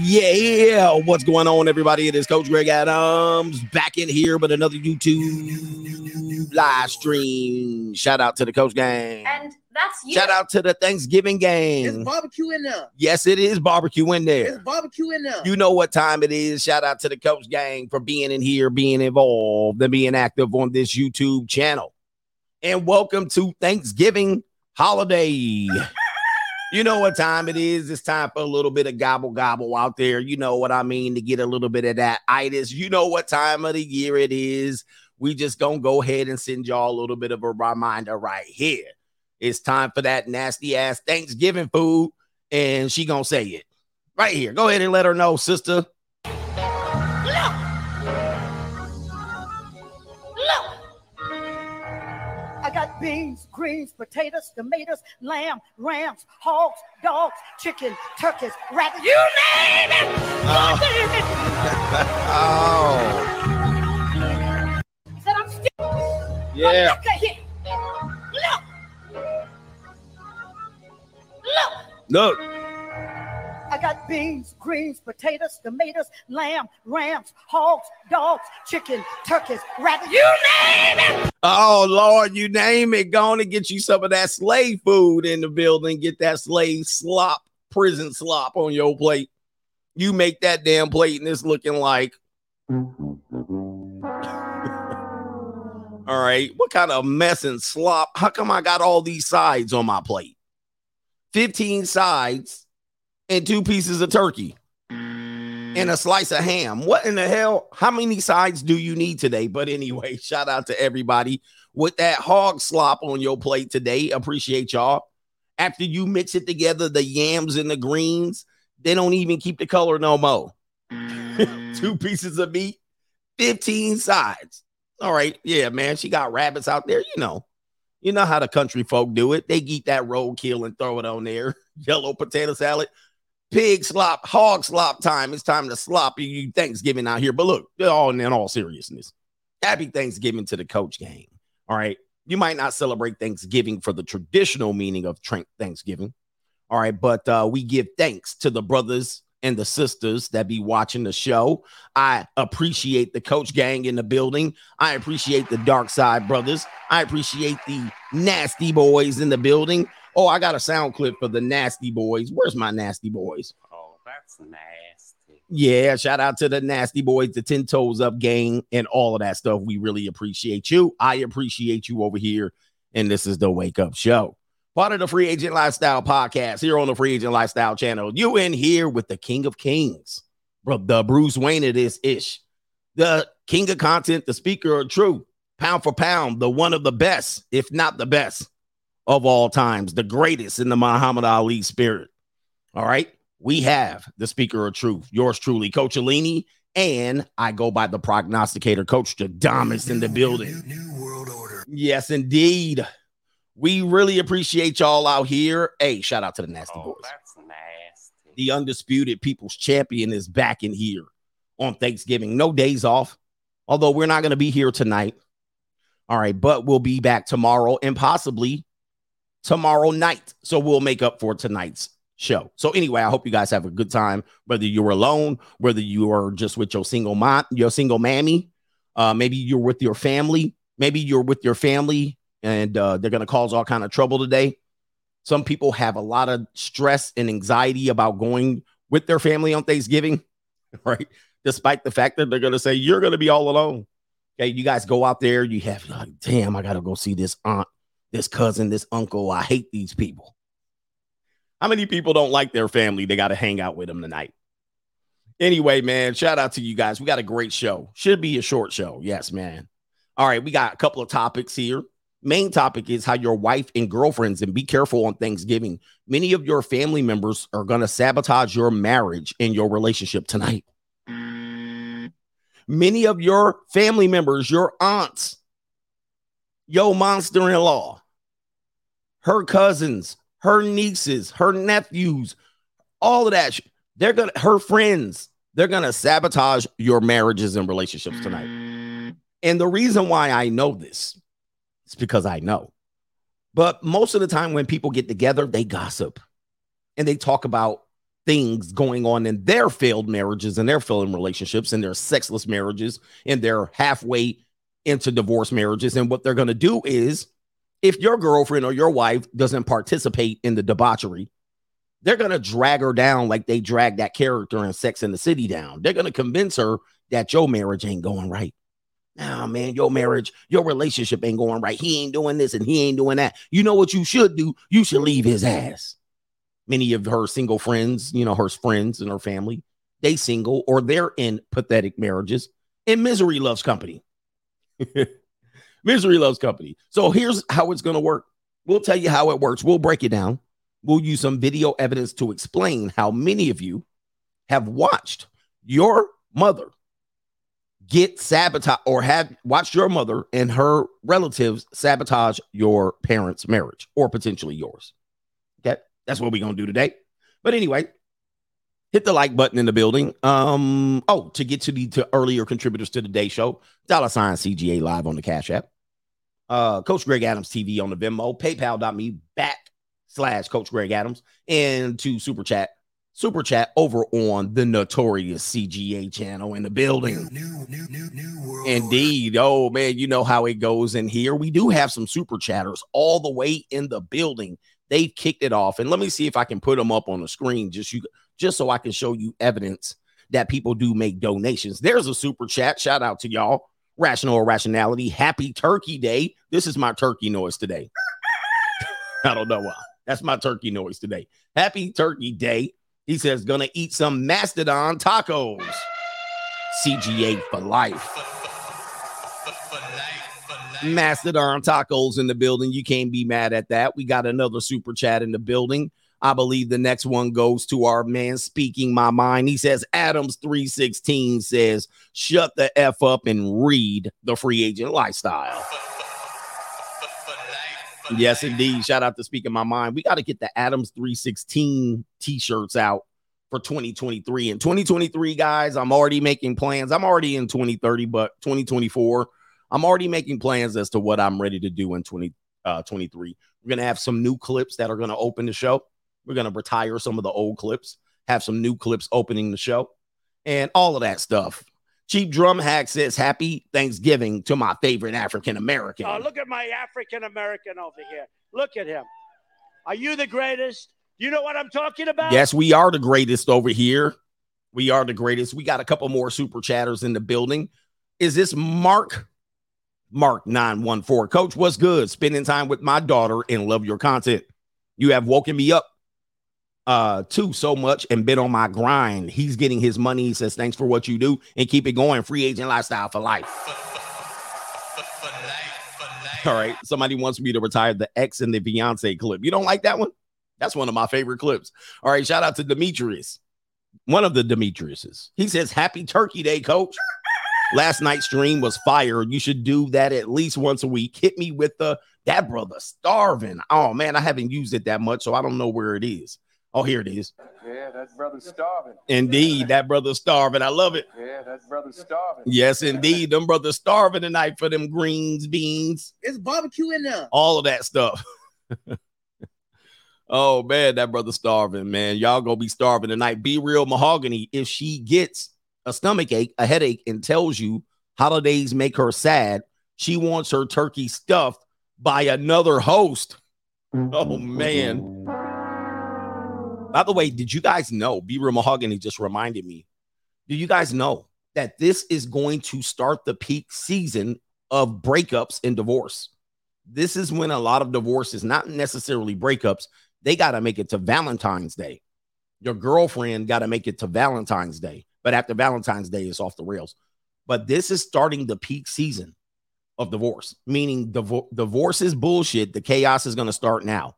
Yeah, what's going on, everybody? It is Coach Greg Adams back in here with another YouTube live stream. Shout out to the Coach Gang. And that's you. Shout out to the Thanksgiving Gang. It's gang. barbecue in there. Yes, it is barbecue in there. It's there. barbecue in there. You know what time it is. Shout out to the Coach Gang for being in here, being involved, and being active on this YouTube channel. And welcome to Thanksgiving holiday. You know what time it is. It's time for a little bit of gobble gobble out there. You know what I mean to get a little bit of that itis. You know what time of the year it is. We just gonna go ahead and send y'all a little bit of a reminder right here. It's time for that nasty ass Thanksgiving food, and she gonna say it right here. Go ahead and let her know, sister. Beans, greens, potatoes, tomatoes, lamb, rams, hogs, dogs, chicken, turkeys, rabbits. You name it! Oh. You name it! Oh, Said I'm still. yeah. Look at here. Look. Look. Look, I got beans, greens, potatoes, tomatoes, lamb, rams, hogs, dogs, chicken, turkeys, rabbits. You name it! oh Lord, you name it. Going to get you some of that slave food in the building. Get that slave slop, prison slop on your plate. You make that damn plate, and it's looking like. All right, what kind of mess and slop? How come I got all these sides on my plate? 15 sides and two pieces of turkey and a slice of ham. What in the hell? How many sides do you need today? But anyway, shout out to everybody with that hog slop on your plate today. Appreciate y'all. After you mix it together, the yams and the greens, they don't even keep the color no more. Two pieces of meat, 15 sides. All right. Yeah, man. She got rabbits out there. You know, you know how the country folk do it. They eat that roadkill and throw it on there. Yellow potato salad pig slop, hog slop time. It's time to slop you Thanksgiving out here. But look, all in all seriousness, happy Thanksgiving to the coach gang. All right. You might not celebrate Thanksgiving for the traditional meaning of Thanksgiving. All right. But uh, we give thanks to the brothers and the sisters that be watching the show. I appreciate the coach gang in the building. I appreciate the dark side brothers. I appreciate the nasty boys in the building. Oh, I got a sound clip for the nasty boys. Where's my nasty boys? Oh, that's nasty. Yeah, shout out to the nasty boys, the 10 toes up gang, and all of that stuff. We really appreciate you. I appreciate you over here. And this is the Wake Up Show, part of the Free Agent Lifestyle podcast here on the Free Agent Lifestyle channel. You in here with the King of Kings, bro, the Bruce Wayne of this ish, the King of Content, the Speaker of Truth, pound for pound, the one of the best, if not the best of all times, the greatest in the Muhammad Ali spirit. All right. We have the speaker of truth, yours truly, Coach Alini, and I go by the prognosticator, Coach Jadamas in the building. New world order. Yes, indeed. We really appreciate y'all out here. Hey, shout out to the Nasty Oh, Boys. that's nasty. The undisputed people's champion is back in here on Thanksgiving. No days off, although we're not going to be here tonight. All right, but we'll be back tomorrow and possibly tomorrow night. So we'll make up for tonight's show. So anyway, I hope you guys have a good time, whether you're alone, whether you are just with your single mom, your single mammy, uh, maybe you're with your family, maybe you're with your family and uh, they're gonna cause all kind of trouble today. Some people have a lot of stress and anxiety about going with their family on Thanksgiving, right? Despite the fact that they're gonna say you're gonna be all alone. Okay, you guys go out there, you have like, damn, I gotta go see this aunt this cousin, this uncle. I hate these people. How many people don't like their family? They got to hang out with them tonight. Anyway, man, shout out to you guys. We got a great show. Should be a short show. Yes, man. All right, we got a couple of topics here. Main topic is how your wife and girlfriends, and be careful on Thanksgiving. Many of your family members are going to sabotage your marriage and your relationship tonight. Many of your family members, your aunts, your monster in law, her cousins, her nieces, her nephews, all of that. They're gonna, her friends, they're gonna sabotage your marriages and relationships tonight. Mm. And the reason why I know this is because I know. But most of the time, when people get together, they gossip and they talk about things going on in their failed marriages and their failed relationships and their sexless marriages and their halfway into divorce marriages. And what they're going to do is, if your girlfriend or your wife doesn't participate in the debauchery, they're going to drag her down like they drag that character in Sex in the City down. They're going to convince her that your marriage ain't going right. Nah, man, your marriage, your relationship ain't going right. He ain't doing this and he ain't doing that. You know what you should do? You should leave his ass. Many of her single friends, you know, her friends and her family, they single or they're in pathetic marriages. And misery loves company. misery loves company. So here's how it's going to work. We'll tell you how it works. We'll break it down. We'll use some video evidence to explain how many of you have watched your mother get sabotage or have watched your mother and her relatives sabotage your parents' marriage or potentially yours. Okay, that's what we're gonna do today. But anyway, hit the like button in the building. Um, oh, to get to the to earlier contributors to the day show, dollar sign CGA live on the Cash App. Uh, Coach Greg Adams TV on the Venmo, PayPal.me back slash Coach Greg Adams, and to Super Chat super chat over on the notorious CGA channel in the building. New, new, new, Indeed. Oh man, you know how it goes in here. We do have some super chatters all the way in the building. They've kicked it off. And let me see if I can put them up on the screen just you just so I can show you evidence that people do make donations. There's a super chat. Shout out to y'all. Rational Rationality. Happy Turkey Day. This is my turkey noise today. I don't know why. That's my turkey noise today. Happy Turkey Day. He says, gonna eat some mastodon tacos. CGA for life. Mastodon tacos in the building. You can't be mad at that. We got another super chat in the building. I believe the next one goes to our man speaking my mind. He says Adams 316 says, shut the F up and read the free agent lifestyle. Yes, indeed. Shout out to speaking my mind. We got to get the Adams 316 t-shirts out for 2023. And 2023, guys, I'm already making plans. I'm already in 2030, but 2024, I'm already making plans as to what I'm ready to do in 2023. Uh, We're gonna have some new clips that are gonna open the show. We're gonna retire some of the old clips, have some new clips opening the show, and all of that stuff. Cheap Drum Hack says, Happy Thanksgiving to my favorite African American. Oh, look at my African American over here. Look at him. Are you the greatest? You know what I'm talking about? Yes, we are the greatest over here. We are the greatest. We got a couple more super chatters in the building. Is this Mark? Mark 914. Coach, what's good? Spending time with my daughter and love your content. You have woken me up uh too so much and been on my grind. He's getting his money. He says, Thanks for what you do and keep it going. Free agent lifestyle for life. All right. Somebody wants me to retire the ex and the Beyonce clip. You don't like that one? That's one of my favorite clips. All right. Shout out to Demetrius, one of the Demetriuses. He says, Happy Turkey Day, coach. Last night's stream was fire. You should do that at least once a week. Hit me with the that brother starving. Oh man, I haven't used it that much, so I don't know where it is. Oh, here it is. Yeah, that brother's starving. Indeed, that brother's starving. I love it. Yeah, that brother's starving. Yes, indeed. Them brothers starving tonight for them greens, beans. It's barbecue in there. All of that stuff. oh man, that brother's starving, man. Y'all gonna be starving tonight. Be real mahogany. If she gets a stomach ache, a headache, and tells you holidays make her sad, she wants her turkey stuffed by another host. Oh man. By the way, did you guys know? Be real mahogany just reminded me. Do you guys know that this is going to start the peak season of breakups and divorce? This is when a lot of divorces, not necessarily breakups, they got to make it to Valentine's Day. Your girlfriend got to make it to Valentine's Day. But after Valentine's Day, it's off the rails. But this is starting the peak season of divorce, meaning div- divorce is bullshit. The chaos is going to start now.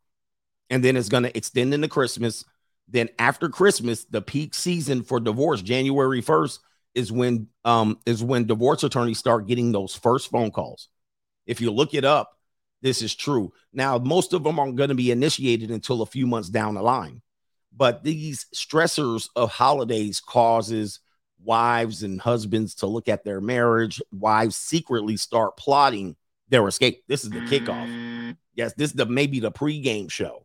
And then it's going to extend into Christmas then after Christmas, the peak season for divorce, January 1st, is when um is when divorce attorneys start getting those first phone calls. If you look it up, this is true. Now, most of them aren't going to be initiated until a few months down the line. But these stressors of holidays causes wives and husbands to look at their marriage. Wives secretly start plotting their escape. This is the kickoff. Yes, this is the maybe the pregame show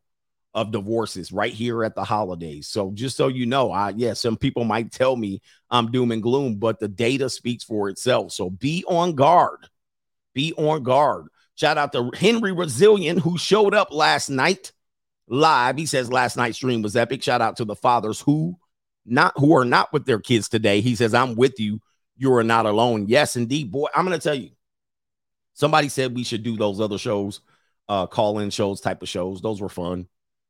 of divorces right here at the holidays. So just so you know, I yeah, some people might tell me I'm doom and gloom, but the data speaks for itself. So be on guard. Be on guard. Shout out to Henry Resilient who showed up last night live. He says last night's stream was epic. Shout out to the fathers who not who are not with their kids today. He says, I'm with you. You are not alone. Yes, indeed. Boy, I'm gonna tell you. Somebody said we should do those other shows, uh, call-in shows type of shows. Those were fun.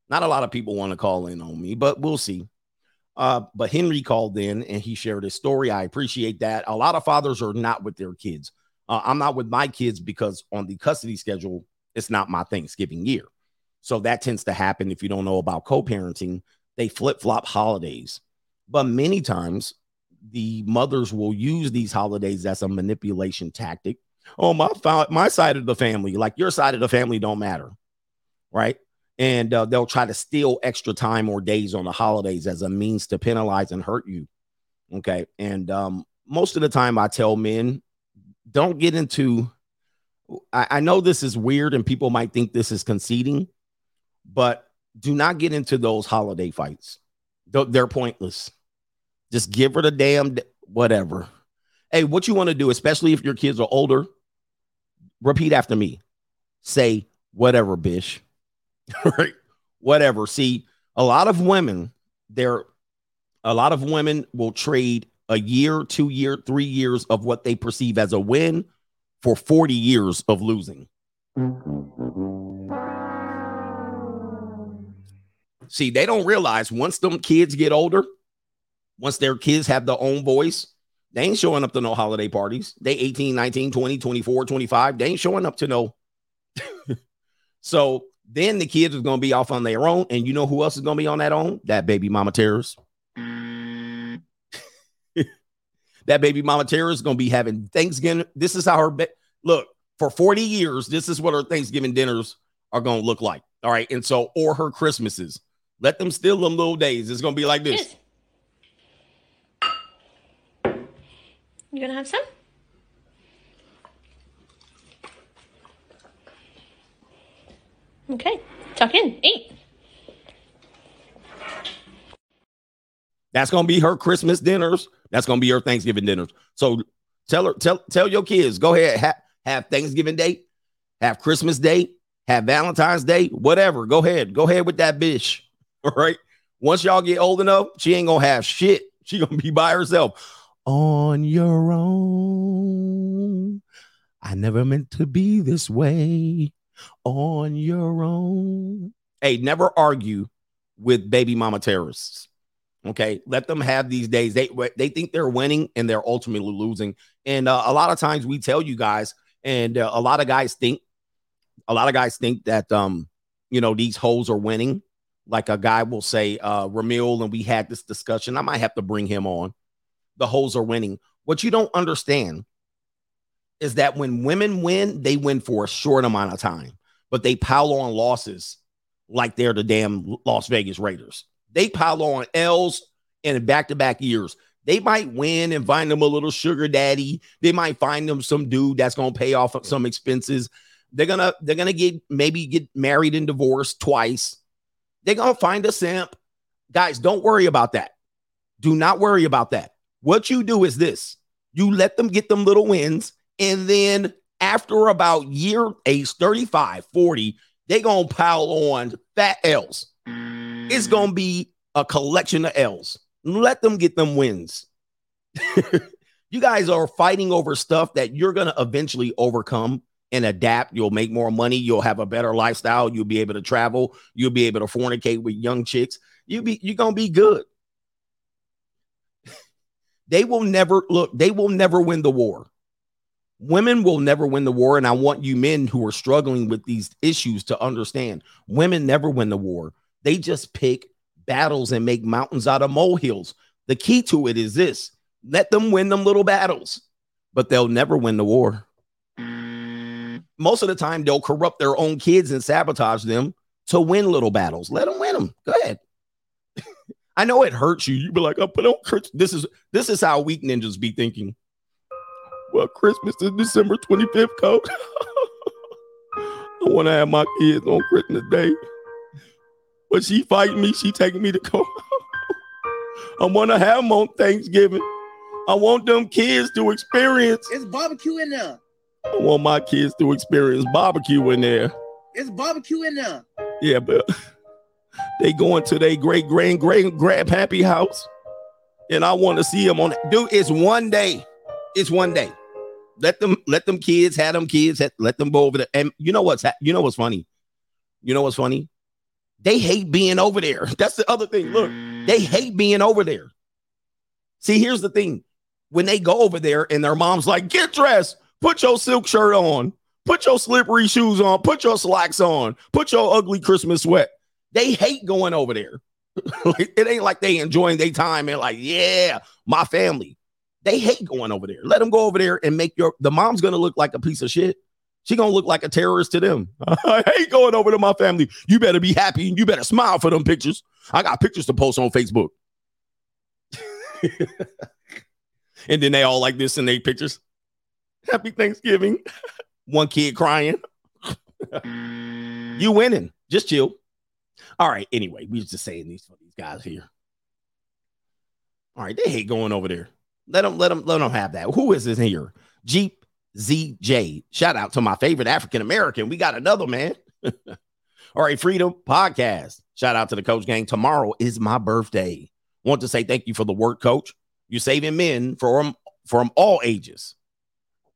Not a lot of people want to call in on me, but we'll see. Uh, but Henry called in and he shared his story. I appreciate that. A lot of fathers are not with their kids. Uh, I'm not with my kids because on the custody schedule, it's not my Thanksgiving year. So that tends to happen if you don't know about co parenting. They flip flop holidays. But many times, the mothers will use these holidays as a manipulation tactic. Oh, my, my side of the family, like your side of the family, don't matter. Right and uh, they'll try to steal extra time or days on the holidays as a means to penalize and hurt you. Okay. And um, most of the time, I tell men, don't get into. I, I know this is weird and people might think this is conceding, but do not get into those holiday fights. They're pointless. Just give her the damn whatever. Hey, what you want to do, especially if your kids are older, repeat after me. Say whatever, bish. right? Whatever. See, a lot of women, there, a lot of women will trade a year, two year, three years of what they perceive as a win for 40 years of losing. See, they don't realize once them kids get older, once their kids have their own voice, they ain't showing up to no holiday parties. They 18, 19, 20, 24, 25. They ain't showing up to no. so then the kids going to be off on their own. And you know who else is to be on that own? That baby mama terrorist. that baby mama terrorist is to be having Thanksgiving. This is how her be- look for 40 years. This is what her Thanksgiving dinners are to look like. All right. And so, or her Christmases. Let them steal them little days. It's to be like this. You to have some? Okay, tuck in, eat. That's gonna be her Christmas dinners. That's gonna be her Thanksgiving dinners. So tell her, tell tell your kids, go ahead, have, have Thanksgiving Day, have Christmas Day, have Valentine's Day, whatever. Go ahead, go ahead with that bitch. All right. Once y'all get old enough, she ain't gonna have shit. She gonna be by herself on your own. I never meant to be this way on your own. Hey, never argue with baby mama terrorists. Okay, let them have these days. They they think they're winning and they're ultimately losing. And uh, a lot of times we tell you guys, and uh, a lot of guys think, a lot of guys think that um, you know, these hoes are winning. Like a guy will say, uh, Ramil, and we had this discussion. I might have to bring him on. The hoes are winning. What you don't understand is that when women win, they win for a short amount of time, but they pile on losses like they're the damn Las Vegas Raiders. They pile on L's in back to back years. They might win and find them a little sugar daddy. They might find them some dude that's gonna pay off some expenses. They're gonna they're gonna get maybe get married and divorced twice. They're gonna find a simp. Guys, don't worry about that. Do not worry about that. What you do is this: you let them get them little wins and then after about year age 35, 40, they going to pile on fat L's. It's mm. going to be a collection of L's. Let them get them wins. you guys are fighting over stuff that you're going to eventually overcome and adapt. You'll make more money. You'll have a better lifestyle. You'll be able to travel. You'll be able to fornicate with young chicks. You be you're gonna be good. they will never look. They will never win the war. Women will never win the war. And I want you men who are struggling with these issues to understand women never win the war. They just pick battles and make mountains out of molehills. The key to it is this let them win them little battles, but they'll never win the war. Most of the time, they'll corrupt their own kids and sabotage them to win little battles. Let them win them. Go ahead. I know it hurts you. You be like, oh, but don't This is this is how weak ninjas be thinking. Well, Christmas is December 25th, coach. I want to have my kids on Christmas Day. but she fighting me. She taking me to court. I want to have them on Thanksgiving. I want them kids to experience. It's barbecue in there. I want my kids to experience barbecue in there. It's barbecue in there. Yeah, but they going to their great grand great grandpappy house, and I want to see them on. Dude, it's one day. It's one day. Let them let them kids have them kids. Let, them go over there. And you know what's you know what's funny? You know what's funny? They hate being over there. That's the other thing. Look, they hate being over there. See, here's the thing. When they go over there and their mom's like, get dressed, put your silk shirt on, put your slippery shoes on, put your slacks on, put your ugly Christmas sweat. They hate going over there. It ain't like they enjoying their time and like, yeah, my family. They hate going over there. Let them go over there and make your the mom's gonna look like a piece of shit. She gonna look like a terrorist to them. I hate going over to my family. You better be happy and you better smile for them pictures. I got pictures to post on Facebook. and then they all like this in their pictures. Happy Thanksgiving. One kid crying. you winning. Just chill. All right. Anyway, we just saying these for these guys here. All right, they hate going over there. Let them, let them, let them have that. Who is this here? Jeep ZJ. Shout out to my favorite African American. We got another man. All right, Freedom Podcast. Shout out to the coach gang. Tomorrow is my birthday. Want to say thank you for the work, coach. You're saving men from from all ages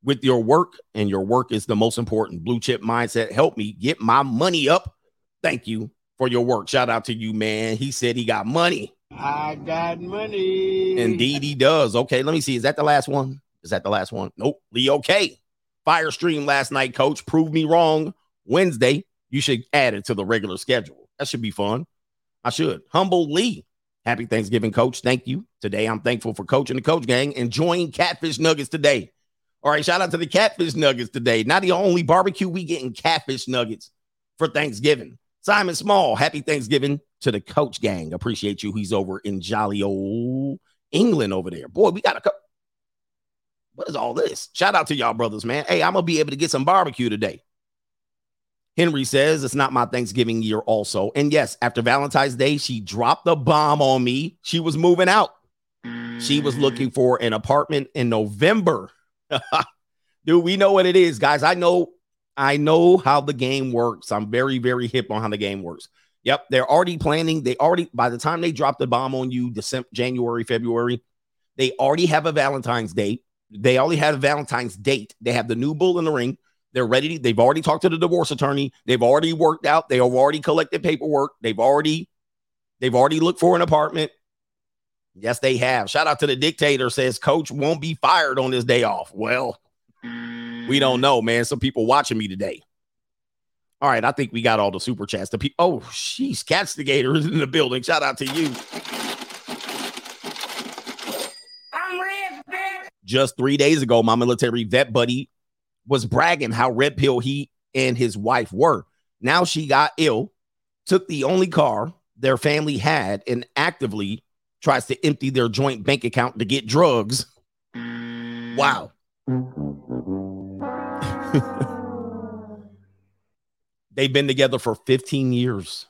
with your work, and your work is the most important. Blue chip mindset. Help me get my money up. Thank you for your work. Shout out to you, man. He said he got money. I got money. Indeed, he does. Okay, let me see. Is that the last one? Is that the last one? Nope. Leo K. Fire stream last night, coach. Prove me wrong. Wednesday, you should add it to the regular schedule. That should be fun. I should. Humble Lee. Happy Thanksgiving, coach. Thank you. Today, I'm thankful for coaching the coach gang, enjoying catfish nuggets today. All right, shout out to the catfish nuggets today. Not the only barbecue, we getting catfish nuggets for Thanksgiving. Simon Small, happy Thanksgiving to the coach gang. Appreciate you. He's over in jolly old England over there. Boy, we got a couple. What is all this? Shout out to y'all brothers, man. Hey, I'm gonna be able to get some barbecue today. Henry says it's not my Thanksgiving year, also. And yes, after Valentine's Day, she dropped the bomb on me. She was moving out. She was looking for an apartment in November. Dude, we know what it is, guys. I know, I know how the game works. I'm very, very hip on how the game works. Yep, they're already planning. They already, by the time they drop the bomb on you, December, January, February, they already have a Valentine's date. They already have a Valentine's date. They have the new bull in the ring. They're ready. They've already talked to the divorce attorney. They've already worked out. They have already collected paperwork. They've already, they've already looked for an apartment. Yes, they have. Shout out to the dictator says coach won't be fired on his day off. Well, we don't know, man. Some people watching me today. All right, I think we got all the super chats. The people, oh, she's Catstigator is in the building. Shout out to you. I'm rich, bitch. Just three days ago, my military vet buddy was bragging how red pill he and his wife were. Now she got ill, took the only car their family had, and actively tries to empty their joint bank account to get drugs. Wow. They've been together for 15 years.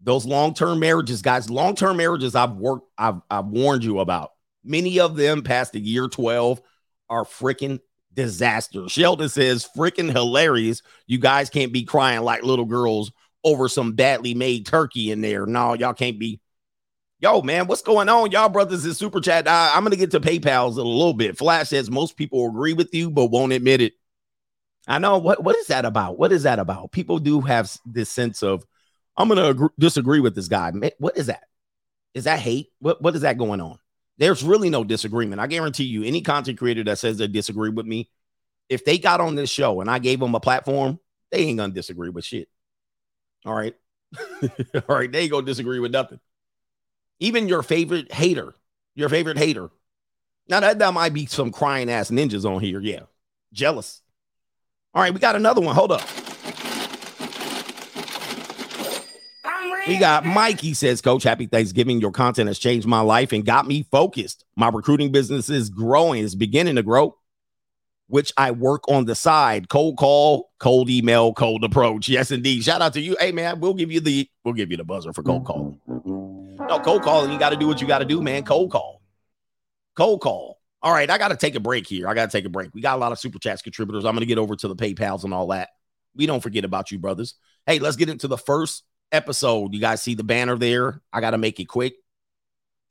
Those long-term marriages, guys, long-term marriages I've worked, I've, I've warned you about. Many of them past the year 12 are freaking disaster. Sheldon says, freaking hilarious. You guys can't be crying like little girls over some badly made turkey in there. No, y'all can't be. Yo, man, what's going on? Y'all brothers in super chat. I, I'm gonna get to PayPal's in a little bit. Flash says most people agree with you, but won't admit it. I know what what is that about? What is that about? People do have this sense of I'm gonna disagree with this guy. What is that? Is that hate? What what is that going on? There's really no disagreement. I guarantee you, any content creator that says they disagree with me, if they got on this show and I gave them a platform, they ain't gonna disagree with shit. All right. All right, they ain't gonna disagree with nothing. Even your favorite hater, your favorite hater. Now that, that might be some crying ass ninjas on here. Yeah. Jealous. All right, we got another one. Hold up. We got Mikey says, Coach, happy Thanksgiving. Your content has changed my life and got me focused. My recruiting business is growing, it's beginning to grow. which I work on the side. Cold call, cold email, cold approach. Yes, indeed. Shout out to you. Hey man, we'll give you the we'll give you the buzzer for cold call. No, cold calling, you got to do what you got to do, man. Cold call. Cold call. All right, I got to take a break here. I got to take a break. We got a lot of super chats contributors. I'm going to get over to the PayPals and all that. We don't forget about you, brothers. Hey, let's get into the first episode. You guys see the banner there? I got to make it quick.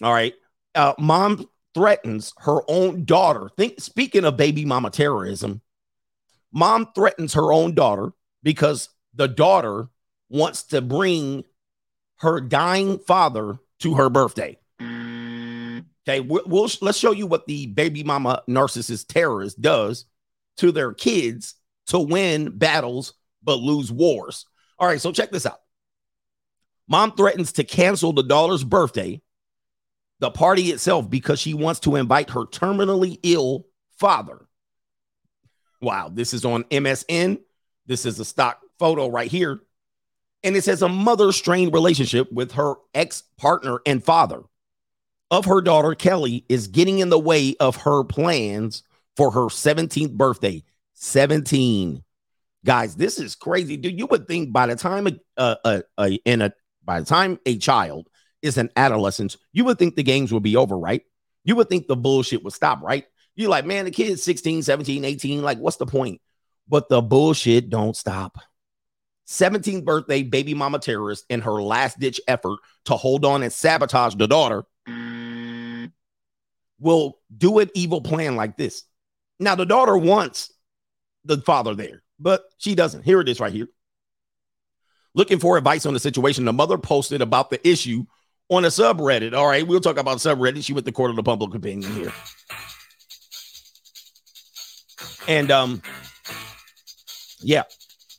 All right. Uh, mom threatens her own daughter. Think speaking of baby mama terrorism, mom threatens her own daughter because the daughter wants to bring her dying father to her birthday. Okay, we'll, we'll let's show you what the baby mama narcissist terrorist does to their kids to win battles but lose wars. All right, so check this out. Mom threatens to cancel the daughter's birthday, the party itself, because she wants to invite her terminally ill father. Wow, this is on MSN. This is a stock photo right here. And it says a mother strained relationship with her ex partner and father of her daughter, Kelly, is getting in the way of her plans for her 17th birthday. 17. Guys, this is crazy, dude. You would think by the time a, a, a, in a by the time a child is an adolescent, you would think the games would be over, right? You would think the bullshit would stop, right? You're like, man, the kid's 16, 17, 18. Like, what's the point? But the bullshit don't stop. 17th birthday baby mama terrorist in her last ditch effort to hold on and sabotage the daughter will do an evil plan like this. Now, the daughter wants the father there, but she doesn't. Here it is right here. Looking for advice on the situation, the mother posted about the issue on a subreddit. All right, we'll talk about subreddit. She went to the court of the public opinion here. And um, yeah,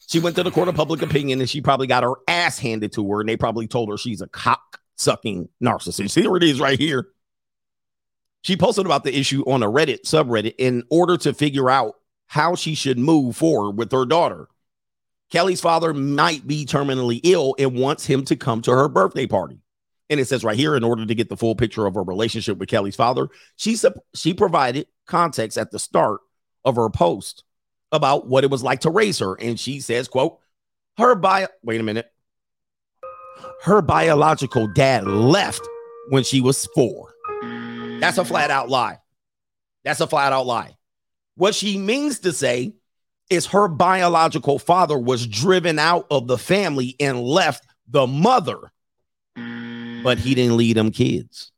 she went to the court of public opinion and she probably got her ass handed to her, and they probably told her she's a cock sucking narcissist. Here it is right here. She posted about the issue on a Reddit subreddit in order to figure out how she should move forward with her daughter. Kelly's father might be terminally ill and wants him to come to her birthday party. And it says right here, in order to get the full picture of her relationship with Kelly's father, she she provided context at the start of her post about what it was like to raise her. And she says, quote, her bio wait a minute. Her biological dad left when she was four. That's a flat out lie. That's a flat out lie. What she means to say is her biological father was driven out of the family and left the mother, but he didn't leave them kids.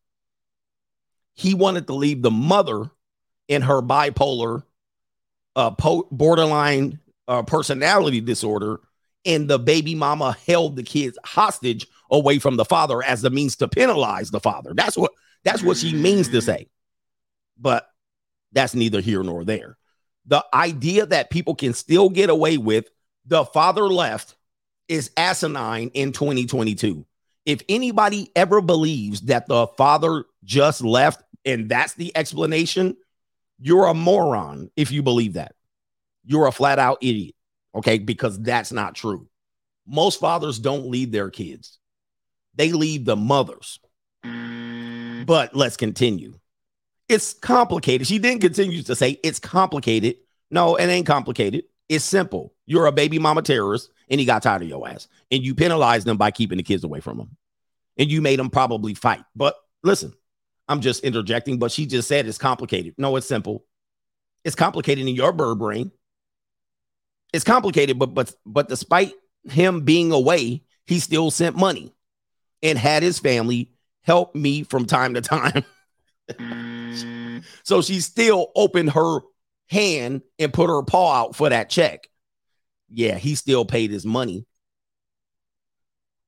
He wanted to leave the mother in her bipolar, uh, po- borderline uh, personality disorder, and the baby mama held the kids hostage away from the father as the means to penalize the father. That's what that's what she means to say. But that's neither here nor there. The idea that people can still get away with the father left is asinine in 2022. If anybody ever believes that the father just left and that's the explanation, you're a moron if you believe that. You're a flat out idiot. Okay. Because that's not true. Most fathers don't leave their kids, they leave the mothers. But let's continue. It's complicated. She then continues to say it's complicated. No, it ain't complicated. It's simple. You're a baby mama terrorist and he got tired of your ass. And you penalized them by keeping the kids away from him. And you made them probably fight. But listen, I'm just interjecting, but she just said it's complicated. No, it's simple. It's complicated in your bird brain. It's complicated, but but but despite him being away, he still sent money and had his family help me from time to time. so she still opened her hand and put her paw out for that check. Yeah, he still paid his money.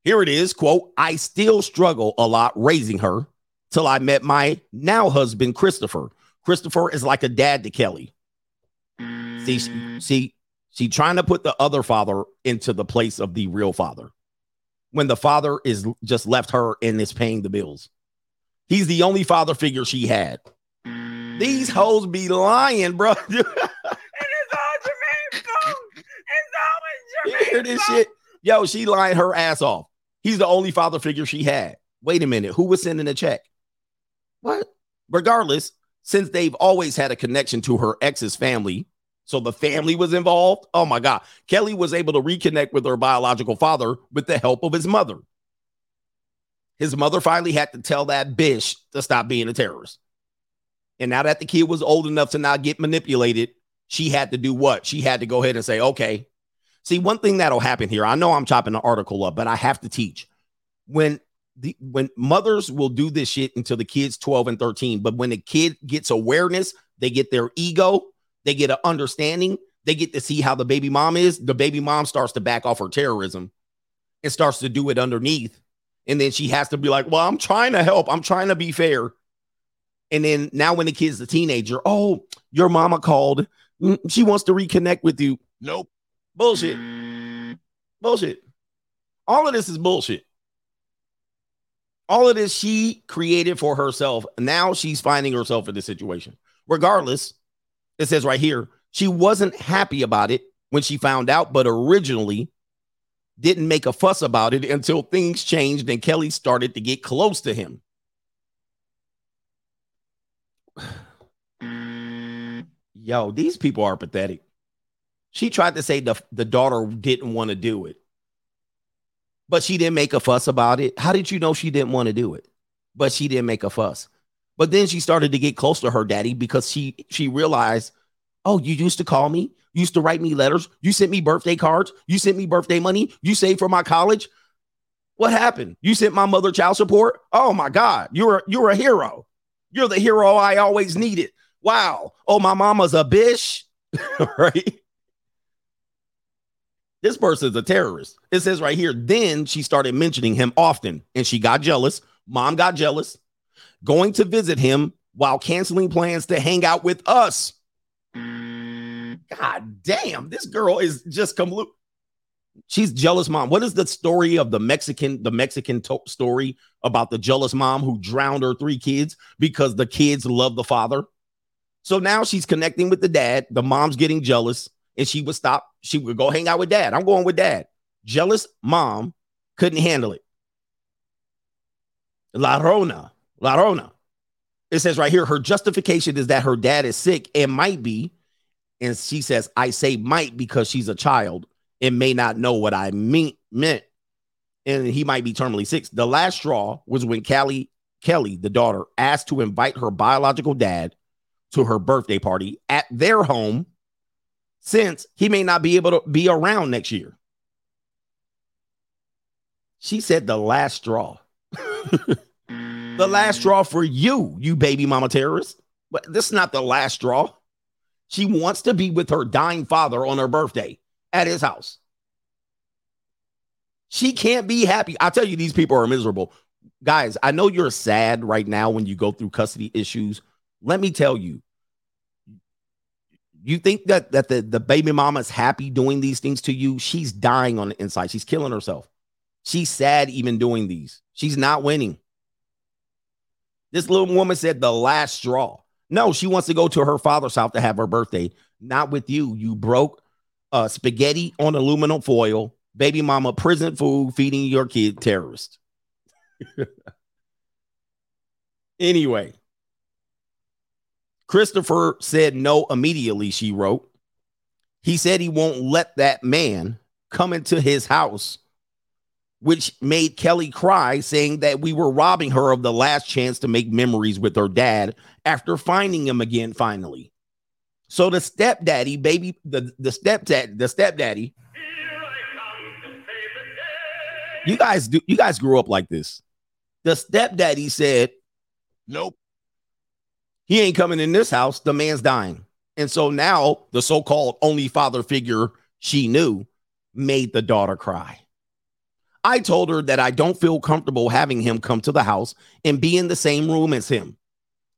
Here it is, quote, I still struggle a lot raising her till I met my now husband, Christopher. Christopher is like a dad to Kelly. See, mm. see, she trying to put the other father into the place of the real father when the father is just left her and is paying the bills. He's the only father figure she had. These hoes be lying, bro. It is all Jermaine's fault. It's always You Jermaine's hear this shit? Yo, she lying her ass off. He's the only father figure she had. Wait a minute. Who was sending the check? What? Regardless, since they've always had a connection to her ex's family, So the family was involved. Oh my God. Kelly was able to reconnect with her biological father with the help of his mother. His mother finally had to tell that bitch to stop being a terrorist. And now that the kid was old enough to not get manipulated, she had to do what? She had to go ahead and say, okay. See, one thing that'll happen here, I know I'm chopping the article up, but I have to teach. When the when mothers will do this shit until the kid's 12 and 13, but when the kid gets awareness, they get their ego, they get an understanding, they get to see how the baby mom is. The baby mom starts to back off her terrorism and starts to do it underneath. And then she has to be like, Well, I'm trying to help, I'm trying to be fair. And then now, when the kid's a teenager, oh, your mama called. Mm, She wants to reconnect with you. Nope. Bullshit. Bullshit. All of this is bullshit. All of this she created for herself. Now she's finding herself in this situation. Regardless, it says right here, she wasn't happy about it when she found out, but originally didn't make a fuss about it until things changed and Kelly started to get close to him. Yo, these people are pathetic. She tried to say the, the daughter didn't want to do it, but she didn't make a fuss about it. How did you know she didn't want to do it? But she didn't make a fuss. But then she started to get close to her daddy because she she realized, oh, you used to call me, you used to write me letters, you sent me birthday cards, you sent me birthday money, you saved for my college. What happened? You sent my mother child support? Oh my God, you're you're a hero. You're the hero I always needed. Wow. Oh, my mama's a bitch. right? This person's a terrorist. It says right here, then she started mentioning him often and she got jealous. Mom got jealous, going to visit him while canceling plans to hang out with us. God damn, this girl is just complete. She's jealous mom. What is the story of the Mexican, the Mexican to- story about the jealous mom who drowned her three kids because the kids love the father? So now she's connecting with the dad. The mom's getting jealous and she would stop. She would go hang out with dad. I'm going with dad. Jealous mom couldn't handle it. La Rona, La Rona. It says right here, her justification is that her dad is sick and might be. And she says, I say might because she's a child and may not know what I mean meant. And he might be terminally sick. The last straw was when Kelly, Kelly, the daughter, asked to invite her biological dad to her birthday party at their home since he may not be able to be around next year. She said the last straw. the last straw for you, you baby mama terrorist. But this is not the last straw. She wants to be with her dying father on her birthday at his house. She can't be happy. I tell you, these people are miserable. Guys, I know you're sad right now when you go through custody issues. Let me tell you, you think that that the, the baby mama's happy doing these things to you? She's dying on the inside. She's killing herself. She's sad even doing these. She's not winning. This little woman said the last straw. No, she wants to go to her father's house to have her birthday. Not with you. You broke uh, spaghetti on aluminum foil, baby mama prison food, feeding your kid terrorist. anyway, Christopher said no immediately, she wrote. He said he won't let that man come into his house, which made Kelly cry, saying that we were robbing her of the last chance to make memories with her dad after finding him again finally. So the stepdaddy, baby, the, the stepdad, the stepdaddy. You guys do you guys grew up like this. The stepdaddy said, Nope. He ain't coming in this house. The man's dying. And so now the so-called only father figure she knew made the daughter cry. I told her that I don't feel comfortable having him come to the house and be in the same room as him.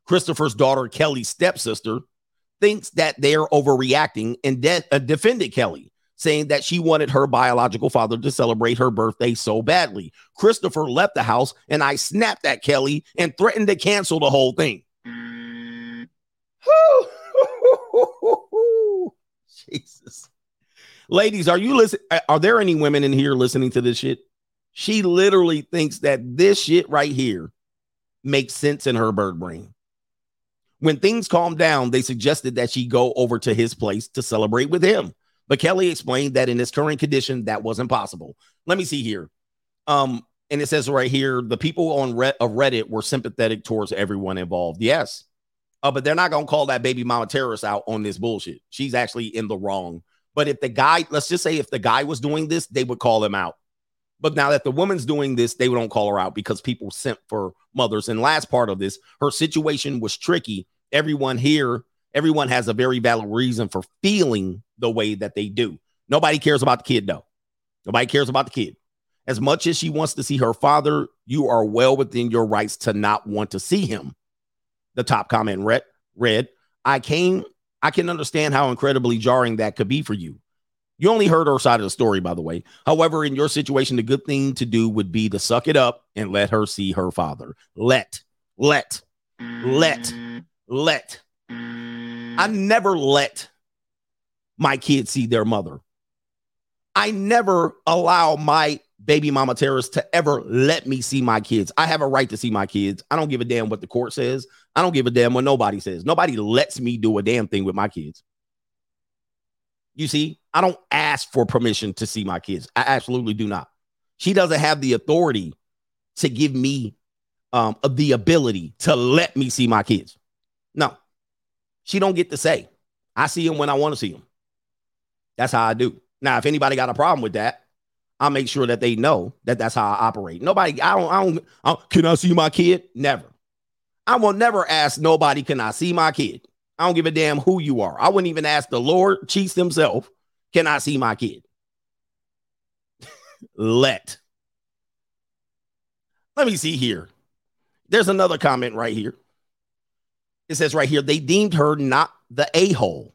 Christopher's daughter, Kelly's stepsister, thinks that they're overreacting and de- uh, defended Kelly, saying that she wanted her biological father to celebrate her birthday so badly. Christopher left the house and I snapped at Kelly and threatened to cancel the whole thing. Jesus. Ladies, are you listening? Are there any women in here listening to this shit? She literally thinks that this shit right here makes sense in her bird brain. When things calmed down, they suggested that she go over to his place to celebrate with him. But Kelly explained that in his current condition, that wasn't possible. Let me see here. Um, and it says right here, the people on Reddit were sympathetic towards everyone involved. Yes. Uh, but they're not gonna call that baby mama terrorist out on this bullshit. She's actually in the wrong. But if the guy, let's just say if the guy was doing this, they would call him out. But now that the woman's doing this, they don't call her out because people sent for mothers. And last part of this, her situation was tricky. Everyone here, everyone has a very valid reason for feeling the way that they do. Nobody cares about the kid, though. Nobody cares about the kid. As much as she wants to see her father, you are well within your rights to not want to see him. The top comment read, read I came, I can understand how incredibly jarring that could be for you. You only heard her side of the story, by the way. However, in your situation, the good thing to do would be to suck it up and let her see her father. Let, let, let, let. I never let my kids see their mother. I never allow my baby mama terrorists to ever let me see my kids. I have a right to see my kids. I don't give a damn what the court says. I don't give a damn what nobody says. Nobody lets me do a damn thing with my kids. You see, I don't ask for permission to see my kids. I absolutely do not. She doesn't have the authority to give me um, the ability to let me see my kids. No, she don't get to say. I see them when I want to see them. That's how I do. Now, if anybody got a problem with that, I'll make sure that they know that that's how I operate. Nobody, I don't, I don't, I don't can I see my kid? Never. I will never ask nobody, can I see my kid? I don't give a damn who you are. I wouldn't even ask the Lord Chiefs himself, can I see my kid? Let. Let me see here. There's another comment right here. It says right here, they deemed her not the a hole,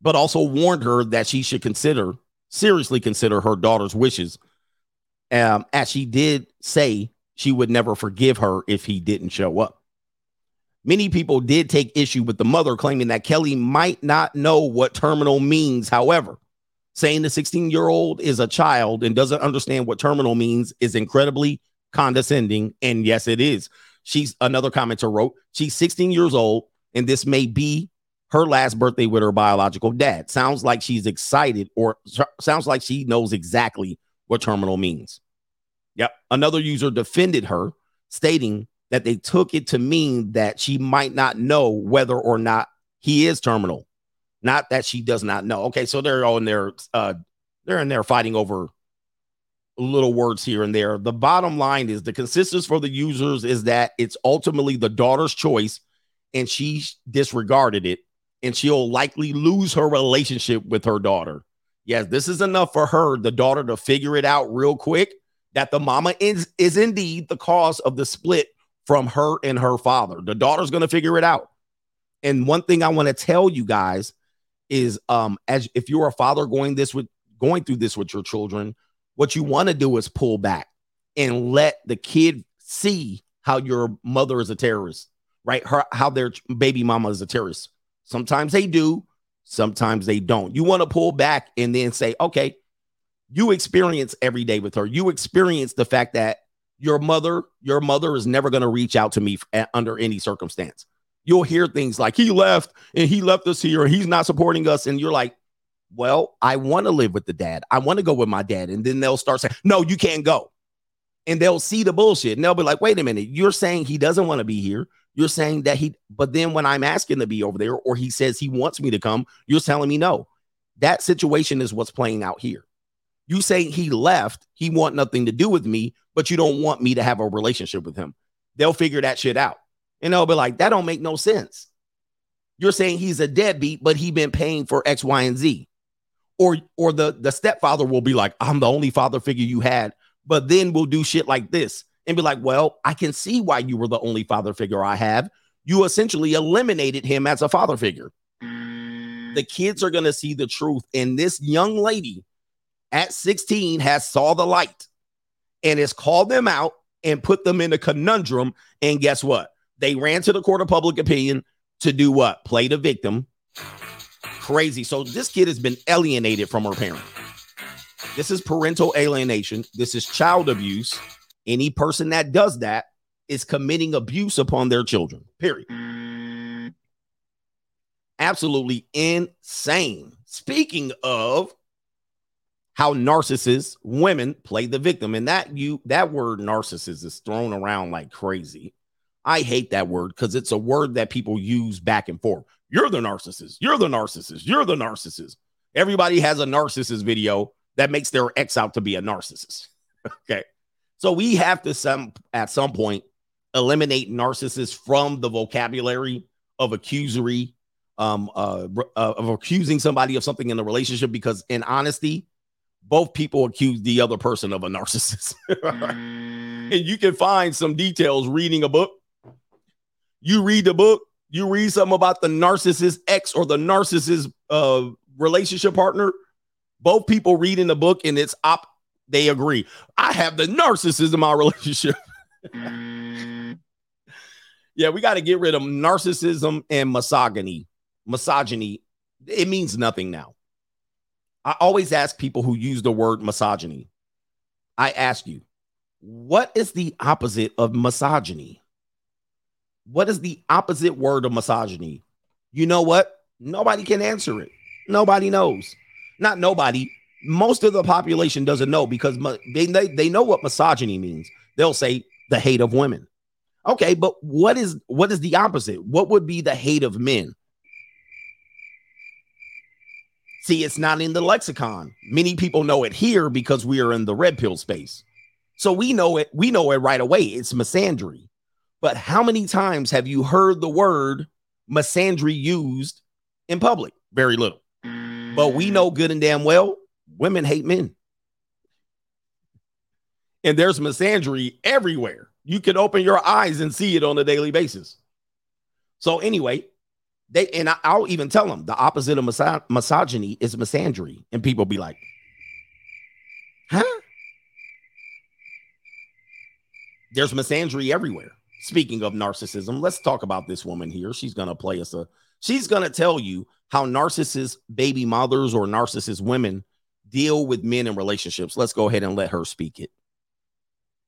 but also warned her that she should consider, seriously consider her daughter's wishes. Um, as she did say she would never forgive her if he didn't show up. Many people did take issue with the mother, claiming that Kelly might not know what terminal means. However, saying the 16 year old is a child and doesn't understand what terminal means is incredibly condescending. And yes, it is. She's another commenter wrote, she's 16 years old, and this may be her last birthday with her biological dad. Sounds like she's excited, or sounds like she knows exactly what terminal means. Yep. Another user defended her, stating that they took it to mean that she might not know whether or not he is terminal, not that she does not know. Okay, so they're all in there, uh, they're in there fighting over little words here and there. The bottom line is the consensus for the users is that it's ultimately the daughter's choice, and she disregarded it, and she'll likely lose her relationship with her daughter. Yes, this is enough for her, the daughter, to figure it out real quick that the mama is is indeed the cause of the split from her and her father. The daughter's going to figure it out. And one thing I want to tell you guys is um as if you're a father going this with going through this with your children, what you want to do is pull back and let the kid see how your mother is a terrorist, right? Her how their baby mama is a terrorist. Sometimes they do, sometimes they don't. You want to pull back and then say, "Okay, you experience every day with her. You experience the fact that your mother, your mother is never going to reach out to me under any circumstance. You'll hear things like he left and he left us here and he's not supporting us. And you're like, well, I want to live with the dad. I want to go with my dad. And then they'll start saying, no, you can't go. And they'll see the bullshit and they'll be like, wait a minute, you're saying he doesn't want to be here. You're saying that he, but then when I'm asking to be over there or he says he wants me to come, you're telling me no. That situation is what's playing out here. You say he left, he want nothing to do with me, but you don't want me to have a relationship with him. They'll figure that shit out. And they'll be like, that don't make no sense. You're saying he's a deadbeat, but he been paying for X, Y, and Z. Or or the, the stepfather will be like, I'm the only father figure you had, but then we'll do shit like this and be like, well, I can see why you were the only father figure I have. You essentially eliminated him as a father figure. The kids are going to see the truth. And this young lady at 16 has saw the light and has called them out and put them in a conundrum. And guess what? They ran to the court of public opinion to do what? Play the victim. Crazy. So this kid has been alienated from her parent. This is parental alienation. This is child abuse. Any person that does that is committing abuse upon their children. Period. Absolutely insane. Speaking of how narcissists, women play the victim, and that you that word narcissist is thrown around like crazy. I hate that word because it's a word that people use back and forth. You're the narcissist. You're the narcissist. You're the narcissist. Everybody has a narcissist video that makes their ex out to be a narcissist. okay. So we have to some at some point eliminate narcissists from the vocabulary of accusory, um, uh, uh, of accusing somebody of something in a relationship because in honesty, both people accuse the other person of a narcissist. and you can find some details reading a book. You read the book, you read something about the narcissist ex or the narcissist uh, relationship partner. Both people reading the book and it's op they agree. I have the narcissist in my relationship. yeah, we got to get rid of narcissism and misogyny. Misogyny, it means nothing now. I always ask people who use the word misogyny. I ask you, what is the opposite of misogyny? What is the opposite word of misogyny? You know what? Nobody can answer it. Nobody knows. Not nobody. Most of the population doesn't know because they, they, they know what misogyny means. They'll say the hate of women. Okay, but what is what is the opposite? What would be the hate of men? See, it's not in the lexicon. Many people know it here because we are in the red pill space. So we know it, we know it right away. It's misandry. But how many times have you heard the word misandry used in public? Very little. But we know good and damn well women hate men. And there's misandry everywhere. You can open your eyes and see it on a daily basis. So, anyway, they and I, will even tell them the opposite of miso- misogyny is misandry, and people be like, "Huh?" There's misandry everywhere. Speaking of narcissism, let's talk about this woman here. She's gonna play us a. She's gonna tell you how narcissist baby mothers or narcissist women deal with men in relationships. Let's go ahead and let her speak it.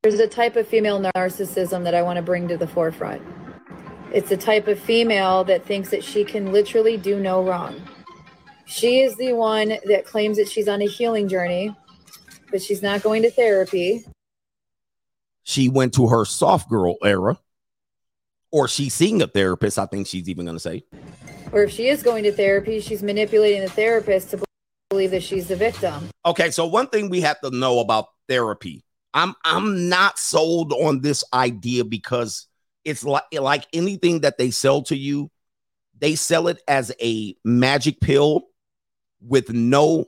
There's a type of female narcissism that I want to bring to the forefront. It's the type of female that thinks that she can literally do no wrong. She is the one that claims that she's on a healing journey, but she's not going to therapy. She went to her soft girl era, or she's seeing a therapist. I think she's even going to say. Or if she is going to therapy, she's manipulating the therapist to believe that she's the victim. Okay, so one thing we have to know about therapy, I'm I'm not sold on this idea because it's like like anything that they sell to you, they sell it as a magic pill with no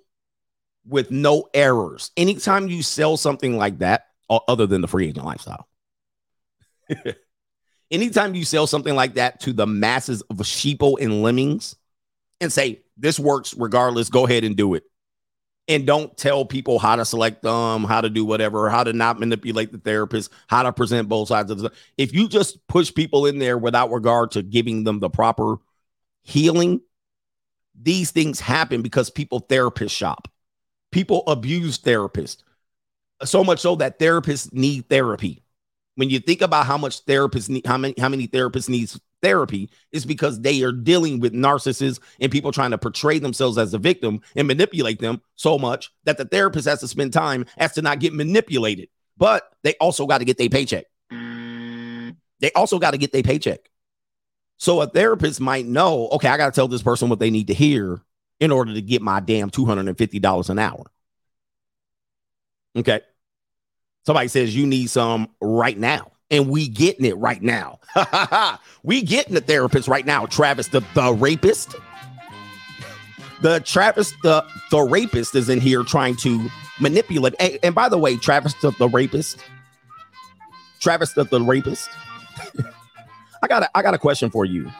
with no errors. Anytime you sell something like that, or other than the free agent lifestyle. Anytime you sell something like that to the masses of sheeple and lemmings and say, this works regardless, go ahead and do it. And don't tell people how to select them, how to do whatever, how to not manipulate the therapist, how to present both sides of the. If you just push people in there without regard to giving them the proper healing, these things happen because people therapist shop. People abuse therapists. So much so that therapists need therapy. When you think about how much therapists need, how many how many therapists needs therapy, is because they are dealing with narcissists and people trying to portray themselves as a victim and manipulate them so much that the therapist has to spend time as to not get manipulated. But they also got to get their paycheck. They also got to get their paycheck. So a therapist might know, okay, I got to tell this person what they need to hear in order to get my damn $250 an hour. Okay. Somebody says you need some right now, and we getting it right now. we getting the therapist right now. Travis, the, the rapist. The Travis, the the rapist, is in here trying to manipulate. And, and by the way, Travis, the, the rapist. Travis, the, the rapist. I got a, I got a question for you.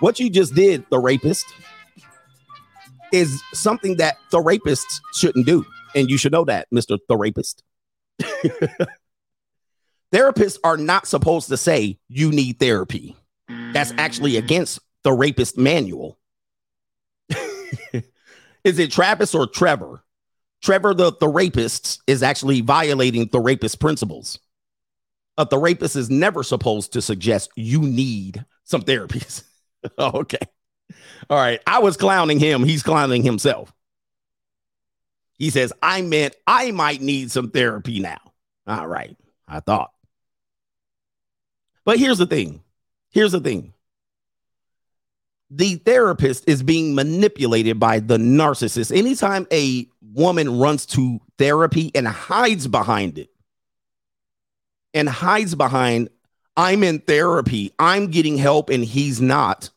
What you just did, the rapist, is something that the rapist shouldn't do. And you should know that, Mr. The Rapist. Therapists are not supposed to say you need therapy. That's actually against the rapist manual. is it Travis or Trevor? Trevor, the, the rapist, is actually violating the rapist principles. Uh, the rapist is never supposed to suggest you need some therapies. okay. All right. I was clowning him. He's clowning himself. He says, I meant I might need some therapy now. All right. I thought. But here's the thing. Here's the thing. The therapist is being manipulated by the narcissist. Anytime a woman runs to therapy and hides behind it, and hides behind, I'm in therapy, I'm getting help, and he's not,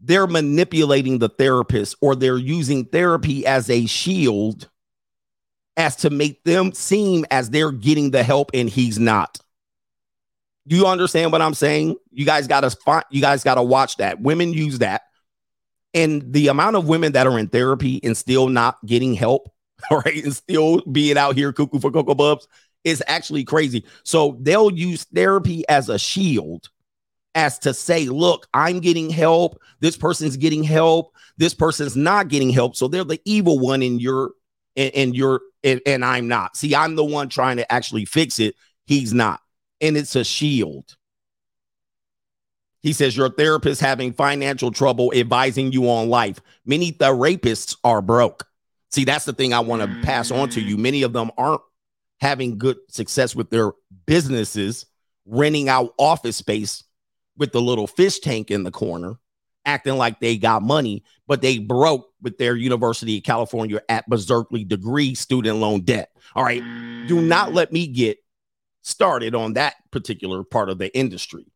they're manipulating the therapist or they're using therapy as a shield as to make them seem as they're getting the help and he's not. Do you understand what I'm saying? You guys got to find, you guys got to watch that. Women use that. And the amount of women that are in therapy and still not getting help, right, and still being out here cuckoo for Cocoa Puffs is actually crazy. So they'll use therapy as a shield as to say, look, I'm getting help. This person's getting help. This person's not getting help. So they're the evil one in your and, and you're and, and I'm not. See, I'm the one trying to actually fix it. He's not. And it's a shield. He says your therapist having financial trouble advising you on life. Many therapists are broke. See, that's the thing I want to pass on to you. Mm. Many of them aren't having good success with their businesses, renting out office space with the little fish tank in the corner, acting like they got money, but they broke with their University of California at Berkeley degree student loan debt. All right. Do not mm. let me get started on that particular part of the industry.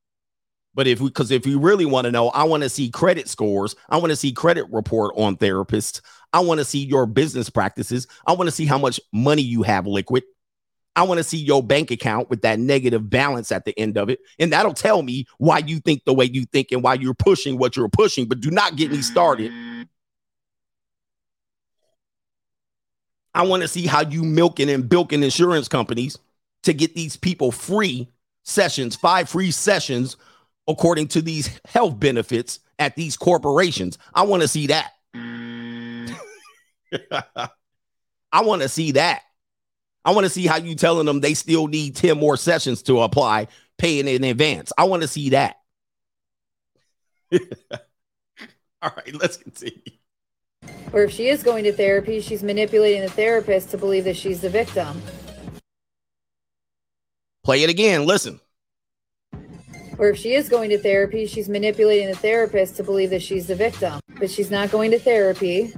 But if we, because if you really want to know, I want to see credit scores. I want to see credit report on therapists. I want to see your business practices. I want to see how much money you have liquid. I want to see your bank account with that negative balance at the end of it. And that'll tell me why you think the way you think and why you're pushing what you're pushing. But do not get me started. I want to see how you milking and bilking insurance companies to get these people free sessions, five free sessions according to these health benefits at these corporations. I want to see that. I want to see that. I want to see how you telling them they still need 10 more sessions to apply, paying in advance. I want to see that. All right, let's continue. Or if she is going to therapy, she's manipulating the therapist to believe that she's the victim. Play it again. Listen. Or if she is going to therapy, she's manipulating the therapist to believe that she's the victim. But she's not going to therapy.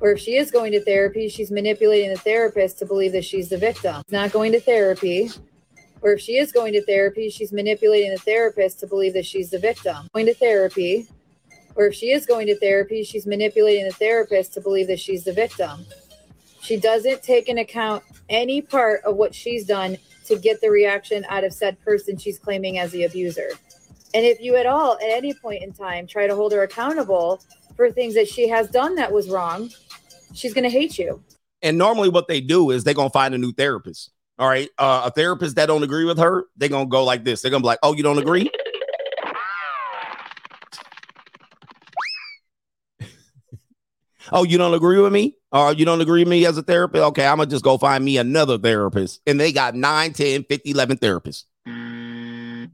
Or if she is going to therapy, she's manipulating the therapist to believe that she's the victim. Not going to therapy. Or if she is going to therapy, she's manipulating the therapist to believe that she's the victim. Going to therapy. Or if she is going to therapy, she's manipulating the therapist to believe that she's the victim. She doesn't take into account any part of what she's done to get the reaction out of said person she's claiming as the abuser. And if you at all, at any point in time, try to hold her accountable for things that she has done that was wrong, she's going to hate you. And normally, what they do is they're gonna find a new therapist. All right, uh, a therapist that don't agree with her, they're gonna go like this. They're gonna be like, "Oh, you don't agree? oh, you don't agree with me? Or you don't agree with me as a therapist? Okay, I'm gonna just go find me another therapist." And they got 9, 10, 50, 11 therapists. Mm.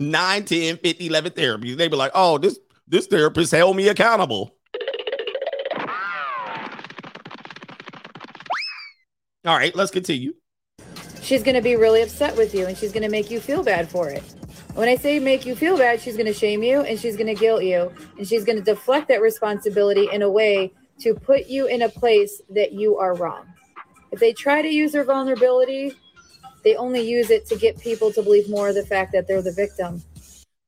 9, 10, 50, 11 therapies. They be like, "Oh, this this therapist held me accountable." All right, let's continue. She's going to be really upset with you and she's going to make you feel bad for it. When I say make you feel bad, she's going to shame you and she's going to guilt you and she's going to deflect that responsibility in a way to put you in a place that you are wrong. If they try to use their vulnerability, they only use it to get people to believe more of the fact that they're the victim.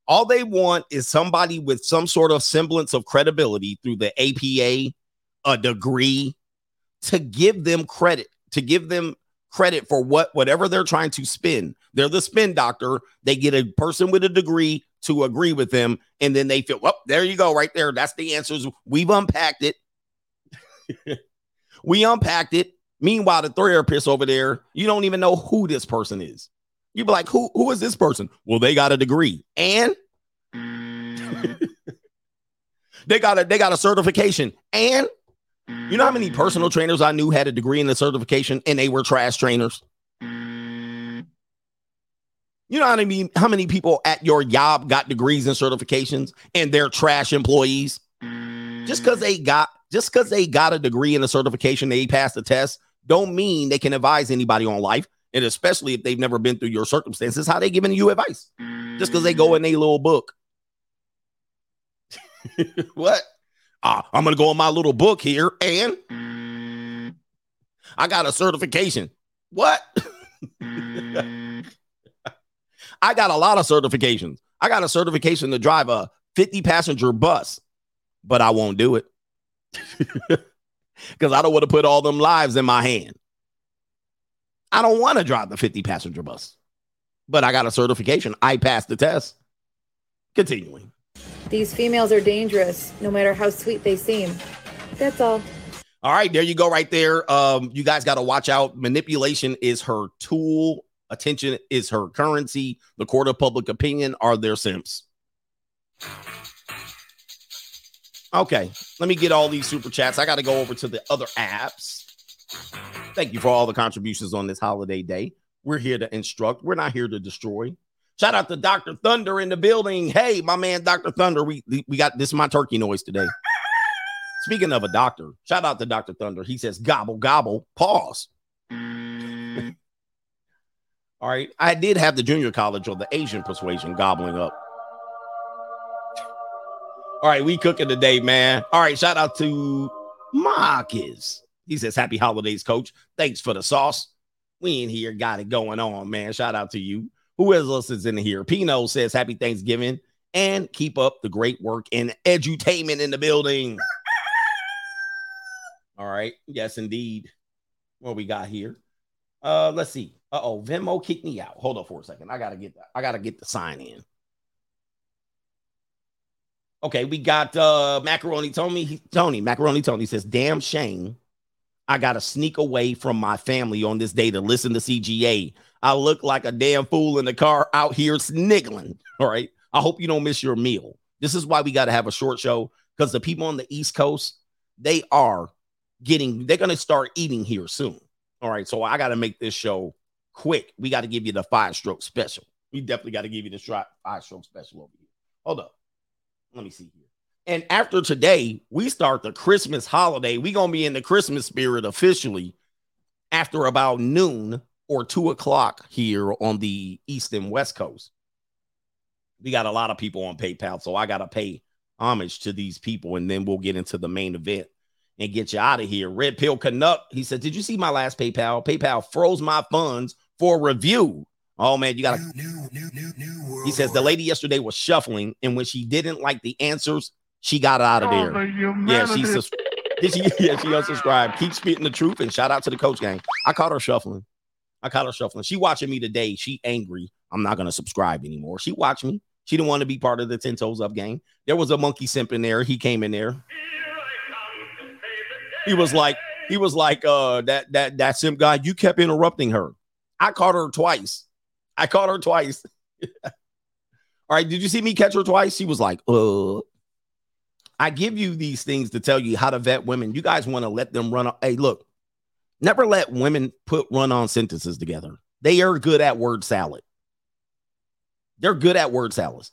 All they want is somebody with some sort of semblance of credibility through the APA, a degree, to give them credit, to give them credit for what whatever they're trying to spin. They're the spin doctor. They get a person with a degree to agree with them, and then they feel, well, there you go, right there. That's the answers. We've unpacked it. we unpacked it. Meanwhile, the therapist over there, you don't even know who this person is. You'd be like, who who is this person? Well, they got a degree and they got a they got a certification and you know how many personal mm. trainers I knew had a degree in the certification and they were trash trainers? Mm. You know how many how many people at your job got degrees and certifications and they're trash employees? Just because they mm. got just because they got a degree and a certification, they passed the test, don't mean they can advise anybody on life. And especially if they've never been through your circumstances, how they giving you advice? Just because they go in a little book. what? Ah, I'm gonna go in my little book here and I got a certification. What? I got a lot of certifications. I got a certification to drive a 50 passenger bus, but I won't do it because I don't want to put all them lives in my hand. I don't want to drive the 50 passenger bus, but I got a certification. I passed the test. Continuing. These females are dangerous, no matter how sweet they seem. That's all. All right, there you go, right there. Um, you guys got to watch out. Manipulation is her tool. Attention is her currency. The court of public opinion are their simps. Okay, let me get all these super chats. I got to go over to the other apps. Thank you for all the contributions on this holiday day. We're here to instruct. We're not here to destroy. Shout out to Dr. Thunder in the building. Hey, my man, Dr. Thunder. We we got this is my turkey noise today. Speaking of a doctor, shout out to Dr. Thunder. He says gobble gobble. Pause. All right. I did have the junior college or the Asian persuasion gobbling up. All right, we cooking today, man. All right, shout out to Marcus. He says, Happy holidays, coach. Thanks for the sauce. We in here got it going on, man. Shout out to you. Who else is in here? Pino says, Happy Thanksgiving and keep up the great work in edutainment in the building. All right. Yes, indeed. What we got here? Uh, let's see. Uh oh, Venmo kicked me out. Hold up for a second. I gotta get that. I gotta get the sign in. Okay, we got uh Macaroni Tony. Tony, Macaroni Tony says, damn shame. I gotta sneak away from my family on this day to listen to CGA. I look like a damn fool in the car out here sniggling. All right. I hope you don't miss your meal. This is why we got to have a short show because the people on the East Coast, they are getting, they're going to start eating here soon. All right. So I got to make this show quick. We got to give you the five stroke special. We definitely got to give you the five stroke special over here. Hold up. Let me see here. And after today, we start the Christmas holiday. We're going to be in the Christmas spirit officially after about noon or two o'clock here on the East and West Coast. We got a lot of people on PayPal, so I got to pay homage to these people, and then we'll get into the main event and get you out of here. Red Pill Canuck, he said, Did you see my last PayPal? PayPal froze my funds for review. Oh man, you gotta. he says the lady yesterday was shuffling, and when she didn't like the answers, she got out of oh, there. yeah, she sus- Yeah, she unsubscribed. Keep spitting the truth, and shout out to the coach gang. I caught her shuffling. I caught her shuffling. She watching me today. She angry. I'm not gonna subscribe anymore. She watched me. She didn't want to be part of the 10 toes up gang. There was a monkey simp in there. He came in there. He was like, he was like, uh, that that that simp guy. You kept interrupting her. I caught her twice. I caught her twice. All right. Did you see me catch her twice? She was like, uh. I give you these things to tell you how to vet women. You guys want to let them run. Up? Hey, look, never let women put run on sentences together. They are good at word salad. They're good at word salads.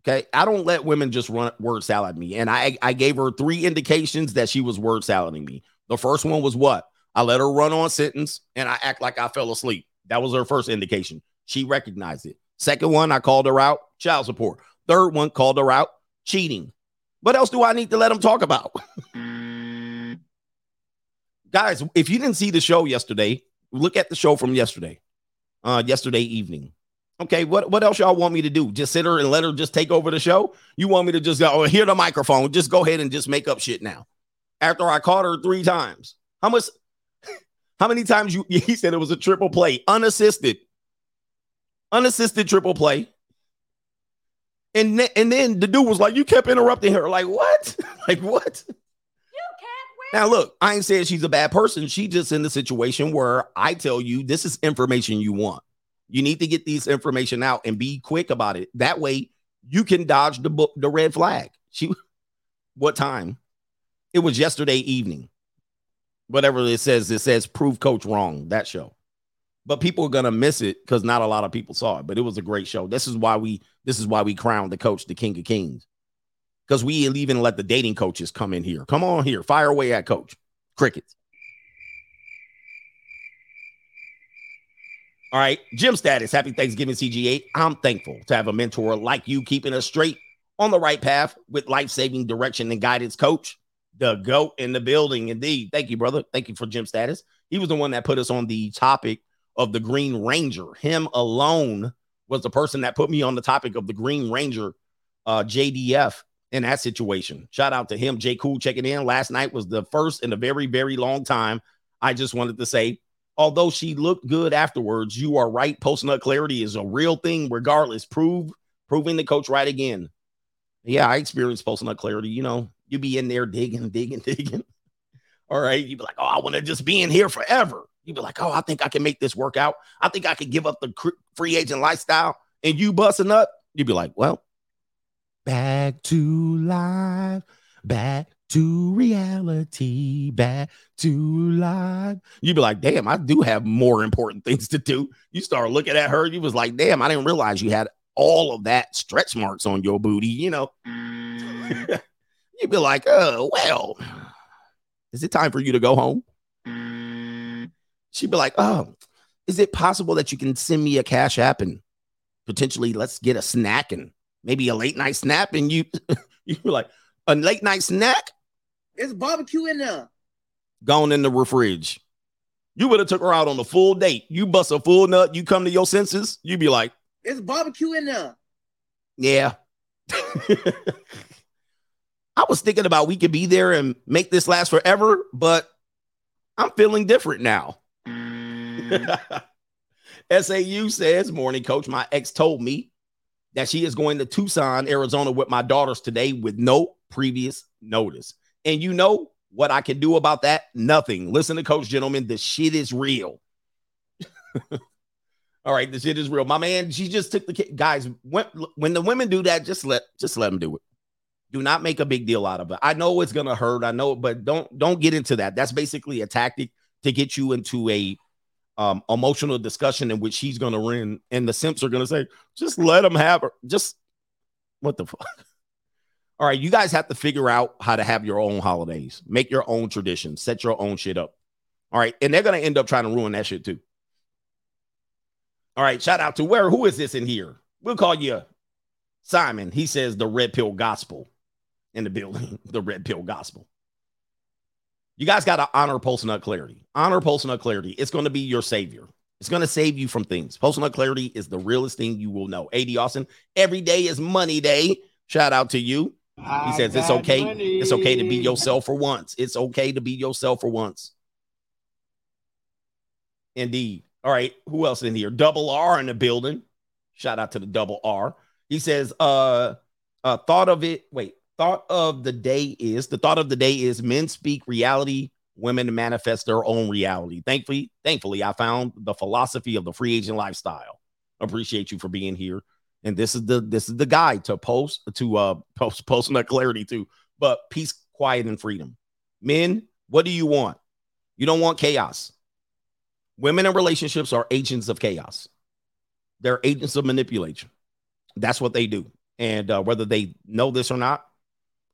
Okay. I don't let women just run word salad me. And I, I gave her three indications that she was word salading me. The first one was what? I let her run on sentence and I act like I fell asleep. That was her first indication. She recognized it. Second one, I called her out child support. Third one, called her out cheating. What else do I need to let them talk about? Guys, if you didn't see the show yesterday, look at the show from yesterday, uh, yesterday evening. Okay, what, what else y'all want me to do? Just sit her and let her just take over the show? You want me to just go, oh, hear the microphone, just go ahead and just make up shit now. After I caught her three times. How much how many times you he said it was a triple play, unassisted, unassisted triple play. And, and then the dude was like, You kept interrupting her. Like, what? like, what? Now, look, I ain't saying she's a bad person. She just in the situation where I tell you this is information you want. You need to get these information out and be quick about it. That way, you can dodge the book, the red flag. She, what time? It was yesterday evening. Whatever it says, it says prove coach wrong. That show. but people are gonna miss it because not a lot of people saw it. But it was a great show. This is why we this is why we crowned the coach the king of kings. Because we even let the dating coaches come in here. Come on here, fire away at coach. Crickets. All right, Jim status. Happy Thanksgiving, CGA. I'm thankful to have a mentor like you, keeping us straight on the right path with life saving direction and guidance. Coach, the GOAT in the building. Indeed. Thank you, brother. Thank you for Jim status. He was the one that put us on the topic of the Green Ranger. Him alone was the person that put me on the topic of the Green Ranger uh, JDF in that situation. Shout out to him. J. Cool checking in. Last night was the first in a very, very long time. I just wanted to say, although she looked good afterwards, you are right. Post nut clarity is a real thing, regardless. Prove proving the coach right again. Yeah, I experienced post nut clarity. You know, you be in there digging, digging, digging. All right. You'd be like, oh, I want to just be in here forever. You'd be like, oh, I think I can make this work out. I think I can give up the free agent lifestyle. And you busting up, you'd be like, well, back to life, back to reality, back to life. You'd be like, damn, I do have more important things to do. You start looking at her, you was like, damn, I didn't realize you had all of that stretch marks on your booty, you know. You'd be like, oh, well, is it time for you to go home? She'd be like, oh, is it possible that you can send me a cash app and potentially let's get a snack and maybe a late night snap? And you, you were like, a late night snack? It's barbecue in there. Gone in the fridge. You would have took her out on a full date. You bust a full nut. You come to your senses. You'd be like, It's barbecue in there. yeah. I was thinking about we could be there and make this last forever, but I'm feeling different now. Mm. SAU says, Morning coach, my ex told me that she is going to Tucson, Arizona with my daughters today with no previous notice. And you know what I can do about that? Nothing. Listen to coach, gentlemen. The shit is real. All right, the shit is real. My man, she just took the kid. Guys, when, when the women do that, just let just let them do it. Do not make a big deal out of it. I know it's gonna hurt. I know, but don't don't get into that. That's basically a tactic to get you into a um, emotional discussion in which he's gonna win, and the simps are gonna say, just let him have her. Just what the fuck. All right, you guys have to figure out how to have your own holidays, make your own traditions, set your own shit up. All right, and they're gonna end up trying to ruin that shit too. All right, shout out to where who is this in here? We'll call you Simon. He says the red pill gospel in the building, the red pill gospel. You guys got to honor post nut clarity. Honor post nut clarity. It's going to be your savior. It's going to save you from things. Post nut clarity is the realest thing you will know. AD Austin, every day is money day. Shout out to you. He says it's okay. Money. It's okay to be yourself for once. It's okay to be yourself for once. Indeed. All right. Who else in here? Double R in the building. Shout out to the double R. He says, uh, uh, thought of it. Wait, thought of the day is the thought of the day is men speak reality, women manifest their own reality. Thankfully, thankfully, I found the philosophy of the free agent lifestyle. Appreciate you for being here. And this is the this is the guide to post to uh post post nut clarity too. But peace, quiet, and freedom. Men, what do you want? You don't want chaos. Women in relationships are agents of chaos. They're agents of manipulation. That's what they do. And uh, whether they know this or not,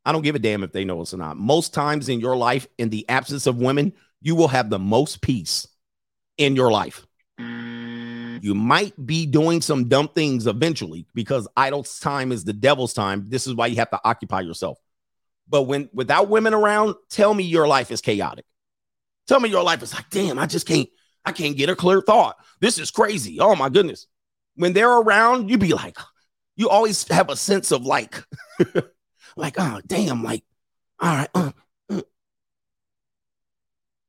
I don't give a damn if they know this or not. Most times in your life, in the absence of women, you will have the most peace in your life. You might be doing some dumb things eventually because idle time is the devil's time. This is why you have to occupy yourself. But when without women around, tell me your life is chaotic. Tell me your life is like, damn, I just can't, I can't get a clear thought. This is crazy. Oh my goodness. When they're around, you be like, you always have a sense of like, like, oh damn, like, all right. Uh, uh.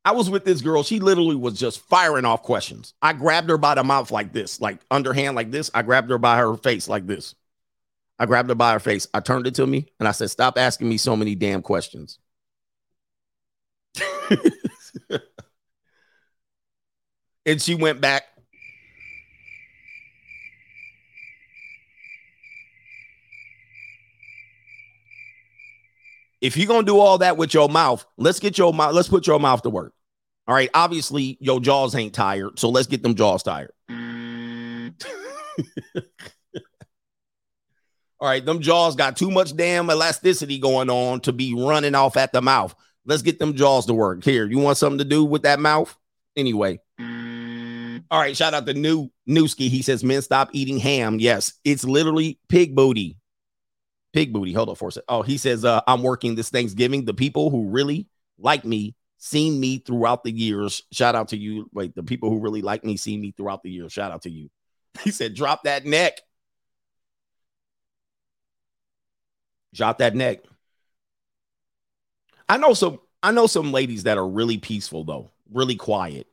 I was with this girl. She literally was just firing off questions. I grabbed her by the mouth like this, like underhand like this. I grabbed her by her face like this. I grabbed her by her face. I turned it to me and I said, Stop asking me so many damn questions. and she went back. If you're gonna do all that with your mouth, let's get your mouth, let's put your mouth to work. All right. Obviously, your jaws ain't tired. So let's get them jaws tired. All right. Them jaws got too much damn elasticity going on to be running off at the mouth. Let's get them jaws to work. Here, you want something to do with that mouth? Anyway. All right. Shout out to New Newski. He says, men stop eating ham. Yes, it's literally pig booty. Pig booty. Hold on for a second. Oh, he says, uh, I'm working this Thanksgiving. The people who really like me, seen me throughout the years. Shout out to you. Wait, the people who really like me, seen me throughout the years. Shout out to you. He said, drop that neck. Drop that neck. I know some, I know some ladies that are really peaceful though, really quiet.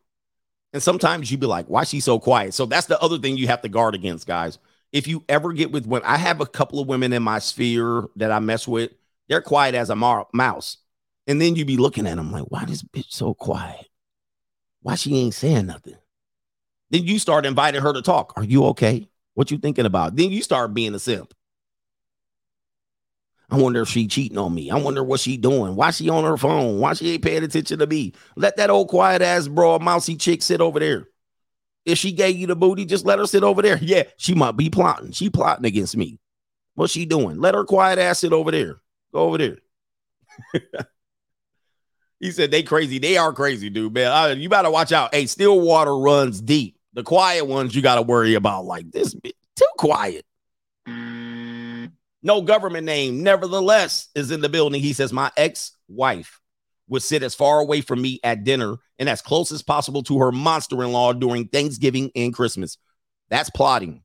And sometimes you be like, why she so quiet? So that's the other thing you have to guard against, guys. If you ever get with when I have a couple of women in my sphere that I mess with, they're quiet as a mar- mouse. And then you be looking at them like, why this bitch so quiet? Why she ain't saying nothing? Then you start inviting her to talk. Are you okay? What you thinking about? Then you start being a simp. I wonder if she cheating on me. I wonder what she doing. Why she on her phone? Why she ain't paying attention to me? Let that old quiet ass bro, mousy chick sit over there. If she gave you the booty, just let her sit over there. Yeah, she might be plotting. She plotting against me. What's she doing? Let her quiet ass sit over there. Go over there. he said they crazy. They are crazy, dude, man. Uh, you better watch out. Hey, still water runs deep. The quiet ones you got to worry about. Like this, bit too quiet. No government name, nevertheless, is in the building. He says, My ex wife would sit as far away from me at dinner and as close as possible to her monster in law during Thanksgiving and Christmas. That's plotting.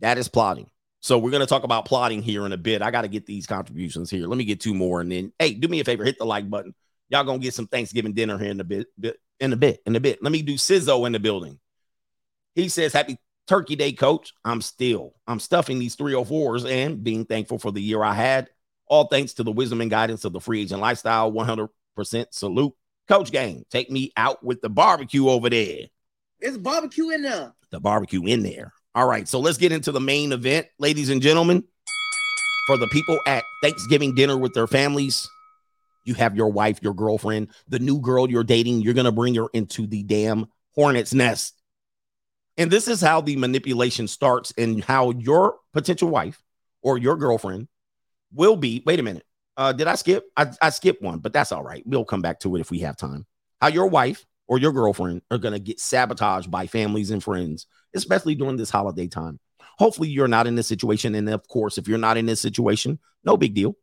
That is plotting. So we're going to talk about plotting here in a bit. I got to get these contributions here. Let me get two more. And then, hey, do me a favor, hit the like button. Y'all going to get some Thanksgiving dinner here in a bit, bit, in a bit, in a bit. Let me do Sizzo in the building. He says, Happy Turkey Day, coach. I'm still, I'm stuffing these 304s and being thankful for the year I had. All thanks to the wisdom and guidance of the free agent lifestyle. 100% salute. Coach Gang, take me out with the barbecue over there. It's barbecue in there. The barbecue in there. All right, so let's get into the main event, ladies and gentlemen. For the people at Thanksgiving dinner with their families, you have your wife, your girlfriend, the new girl you're dating. You're going to bring her into the damn hornet's nest. And this is how the manipulation starts and how your potential wife or your girlfriend will be. Wait a minute. Uh, did I skip? I, I skipped one, but that's all right. We'll come back to it if we have time. How your wife or your girlfriend are going to get sabotaged by families and friends, especially during this holiday time. Hopefully, you're not in this situation. And of course, if you're not in this situation, no big deal.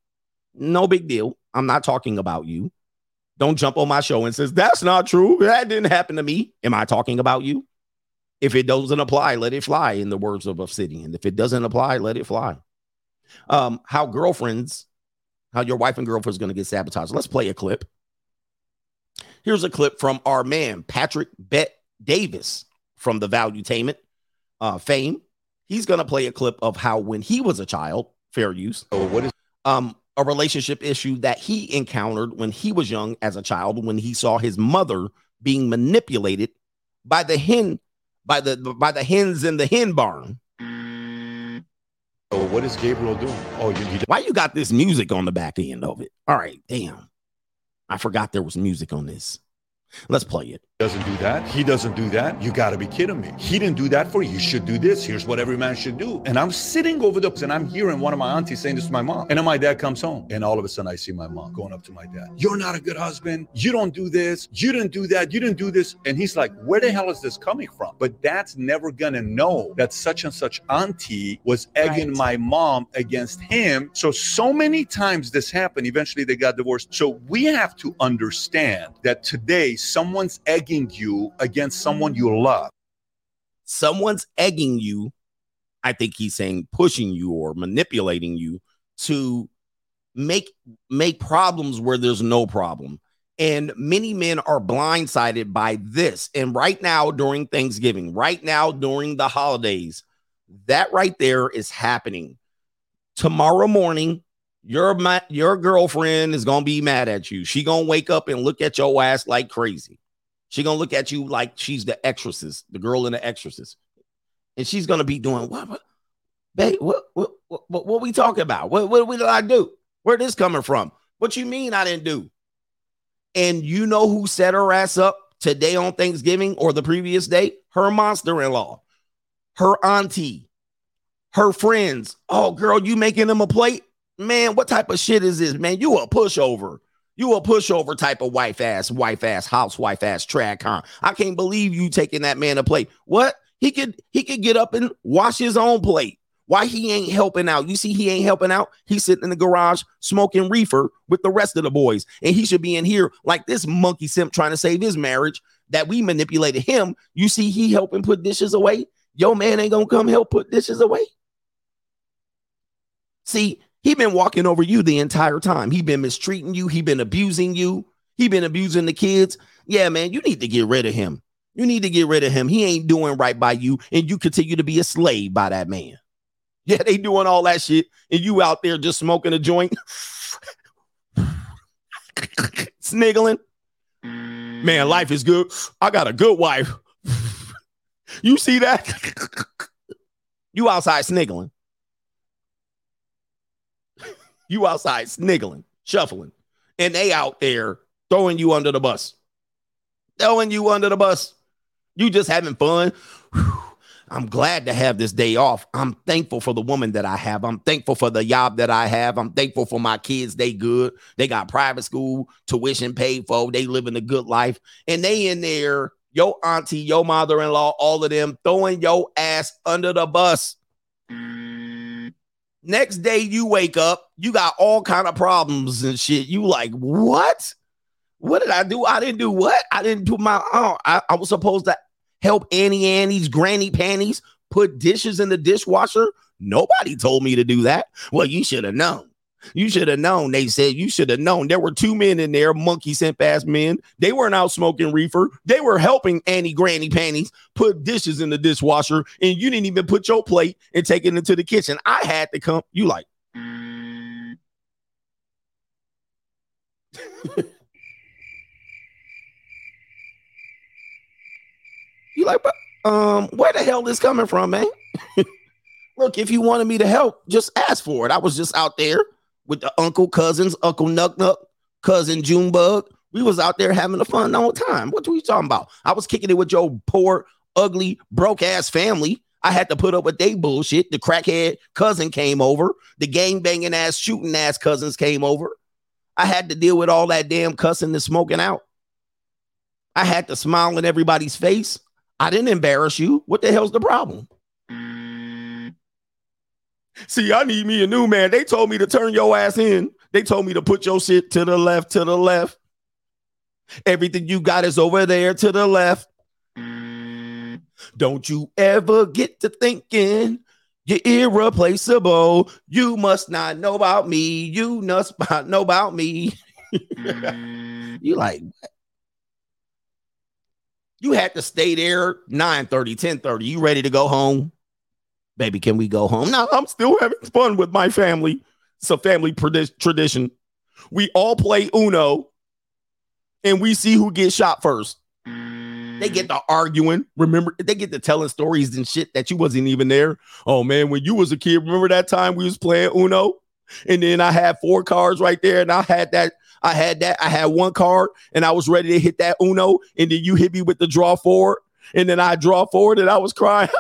No big deal. I'm not talking about you. Don't jump on my show and says, that's not true. That didn't happen to me. Am I talking about you? If it doesn't apply, let it fly, in the words of Obsidian. If it doesn't apply, let it fly. Um, how girlfriends, how your wife and girlfriend is going to get sabotaged. Let's play a clip. Here's a clip from our man, Patrick Bet Davis from the Valuetainment uh, fame. He's going to play a clip of how when he was a child, fair use. Oh, what is um, a relationship issue that he encountered when he was young as a child, when he saw his mother being manipulated by the hen, by the by the hens in the hen barn. Oh, what is Gabriel doing? Oh, you, you Why you got this music on the back end of it? All right, damn. I forgot there was music on this. Let's play it. Doesn't do that. He doesn't do that. You got to be kidding me. He didn't do that for you. You should do this. Here's what every man should do. And I'm sitting over the and I'm hearing one of my aunties saying this to my mom. And then my dad comes home, and all of a sudden I see my mom going up to my dad. You're not a good husband. You don't do this. You didn't do that. You didn't do this. And he's like, Where the hell is this coming from? But dad's never gonna know that such and such auntie was egging Right. my mom against him. So so many times this happened. Eventually they got divorced. So we have to understand that today someone's egging you against someone you love. Someone's egging you. I think he's saying pushing you or manipulating you to make make problems where there's no problem. And many men are blindsided by this. And right now, during Thanksgiving, right now, during the holidays, that right there is happening. Tomorrow morning, your your girlfriend is gonna be mad at you. She gonna wake up and look at your ass like crazy. She gonna look at you like she's the exorcist, the girl in the exorcist, and she's gonna be doing what? what babe, what what what, what, we talking about? What, what did I do? Where this coming from? What you mean I didn't do? And you know who set her ass up today on Thanksgiving or the previous day, her monster in law, her auntie, her friends. Oh, girl, you making them a plate? Man, what type of shit is this, man? You a pushover. You a pushover type of wife ass, wife ass, housewife ass, track huh? I can't believe you taking that man a plate. What? He could he could get up and wash his own plate. Why he ain't helping out? You see, he ain't helping out. He's sitting in the garage smoking reefer with the rest of the boys, and he should be in here like this monkey simp trying to save his marriage that we manipulated him. You see, he helping put dishes away. Yo, man ain't gonna come help put dishes away. See, he been walking over you the entire time. He been mistreating you. He been abusing you. He been abusing the kids. Yeah, man, you need to get rid of him. You need to get rid of him. He ain't doing right by you, and you continue to be a slave by that man. Yeah, they doing all that shit, and you out there just smoking a joint, sniggling. Man, life is good. I got a good wife. you see that? you outside sniggling. You outside sniggling, shuffling, and they out there throwing you under the bus. Throwing you under the bus. You just having fun. Whew. I'm glad to have this day off. I'm thankful for the woman that I have. I'm thankful for the job that I have. I'm thankful for my kids. They good. They got private school, tuition paid for. They living a good life. And they in there, your auntie, your mother-in-law, all of them throwing your ass under the bus. Next day you wake up, you got all kind of problems and shit. You like, what? What did I do? I didn't do what? I didn't do my oh, I, I was supposed to help Annie Annie's granny panties put dishes in the dishwasher? Nobody told me to do that. Well, you should have known. You should have known. They said you should have known. There were two men in there, monkey simp ass men. They weren't out smoking reefer. They were helping Annie Granny Panties put dishes in the dishwasher, and you didn't even put your plate and take it into the kitchen. I had to come. You like. You like, but um, where the hell this coming from, man? Look, if you wanted me to help, just ask for it. I was just out there with the uncle, cousins, Uncle Nuck Nuck, cousin Junebug. We was out there having a fun all time. What were you talking about? I was kicking it with your poor, ugly, broke ass family. I had to put up with they bullshit. The crackhead cousin came over. The gang banging ass, shooting ass cousins came over. I had to deal with all that damn cussing and smoking out. I had to smile in everybody's face. I didn't embarrass you. What the hell's the problem? See, I need me a new man. They told me to turn your ass in. They told me to put your shit to the left, to the left. Everything you got is over there to the left. Don't you ever get to thinking you're irreplaceable. You must not know about me. You must not know about me. you like, you had to stay there 9 30, 10 30. You ready to go home? Baby, can we go home? No, I'm still having fun with my family. It's a family tradi- tradition. We all play Uno and we see who gets shot first. They get to arguing. Remember, they get to telling stories and shit that you wasn't even there. Oh man, when you was a kid, remember that time we was playing Uno? And then I had four cards right there, and I had that I had that. I had one card and I was ready to hit that Uno. And then you hit me with the draw forward. And then I draw forward and I was crying.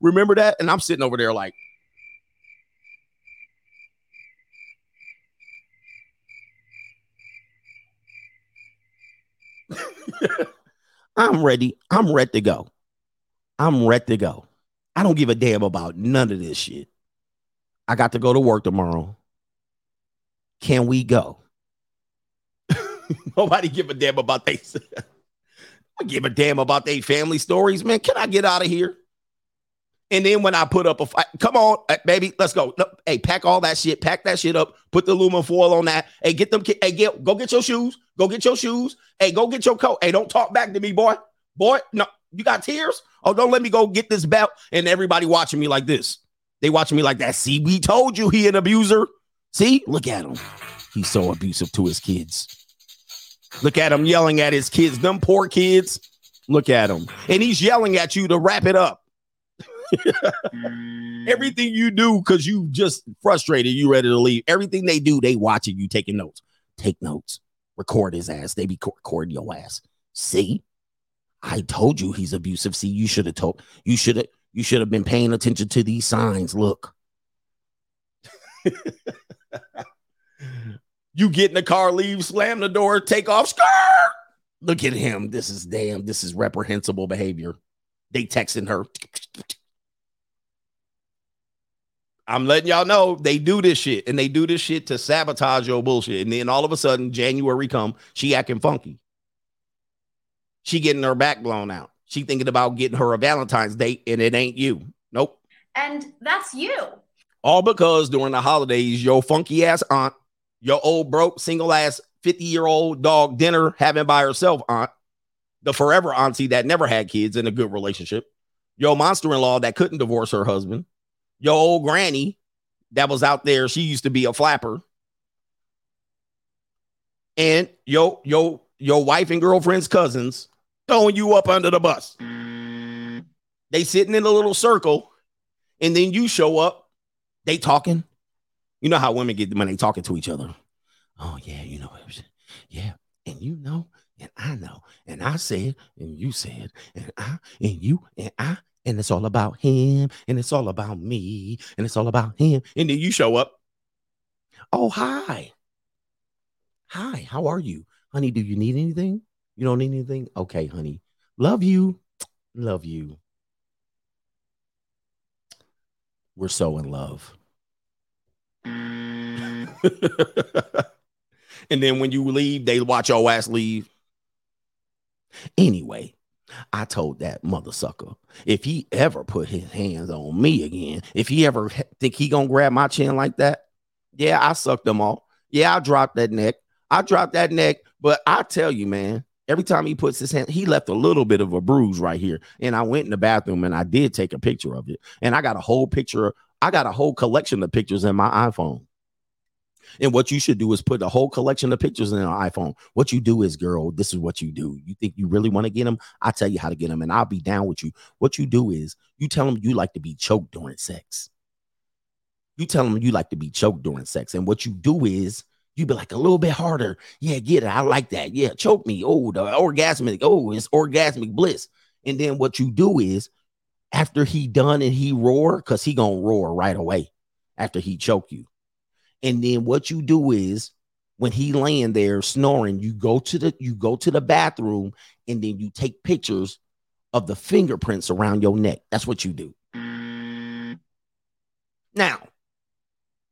Remember that? And I'm sitting over there like, I'm ready. I'm ready to go. I'm ready to go. I don't give a damn about none of this shit. I got to go to work tomorrow. Can we go? Nobody give a damn about they. I give a damn about their family stories, man. Can I get out of here? And then when I put up a fight, come on, uh, baby, let's go. Hey, pack all that shit, pack that shit up, put the aluminum foil on that. Hey, get them, hey, get, go get your shoes, go get your shoes. Hey, go get your coat. Hey, don't talk back to me, boy. Boy, no, you got tears? Oh, don't let me go get this belt. And everybody watching me like this. They watching me like that. See, we told you he an abuser. See, look at him. He's so abusive to his kids. Look at him yelling at his kids, them poor kids. Look at him. And he's yelling at you to wrap it up. Mm. Everything you do because you just frustrated, you ready to leave. Everything they do, they watching you taking notes. Take notes. Record his ass. They be recording your ass. See? I told you he's abusive. See, you should have told you should have you should have been paying attention to these signs. Look. you get in the car, leave, slam the door, take off, skirt. Look at him. This is damn, this is reprehensible behavior. They texting her. I'm letting y'all know they do this shit and they do this shit to sabotage your bullshit. And then all of a sudden, January come, she acting funky. She getting her back blown out. She thinking about getting her a Valentine's date, and it ain't you. Nope. And that's you. All because during the holidays, your funky ass aunt, your old broke single ass 50 year old dog dinner having by herself aunt, the forever auntie that never had kids in a good relationship, your monster in law that couldn't divorce her husband, your old granny that was out there, she used to be a flapper, and your your your wife and girlfriend's cousins throwing you up under the bus. They sitting in a little circle, and then you show up. They talking. You know how women get when they talking to each other. Oh yeah, you know, yeah, and you know, and I know, and I said, and you said, and I, and you, and I, and it's all about him, and it's all about me, and it's all about him. And then you show up. Oh hi, hi, how are you, honey? Do you need anything? You don't need anything? Okay, honey. Love you. Love you. We're so in love. and then when you leave, they watch your ass leave. Anyway, I told that mother sucker if he ever put his hands on me again, if he ever think he gonna grab my chin like that, yeah, I sucked them off. Yeah, I dropped that neck. I dropped that neck, but I tell you, man, every time he puts his hand, he left a little bit of a bruise right here. And I went in the bathroom and I did take a picture of it. And I got a whole picture, I got a whole collection of pictures in my iPhone. And what you should do is put a whole collection of pictures in an iPhone. What you do is, girl, this is what you do. You think you really want to get them? I'll tell you how to get them, and I'll be down with you. What you do is you tell them you like to be choked during sex. You tell them you like to be choked during sex. And what you do is you be like a little bit harder. Yeah, get it. I like that. Yeah, choke me. Oh, the orgasmic. Oh, it's orgasmic bliss. And then what you do is after he done and he roar, because he gonna roar right away after he choke you. And then what you do is when he laying there snoring, you go to the you go to the bathroom and then you take pictures of the fingerprints around your neck. That's what you do. Now,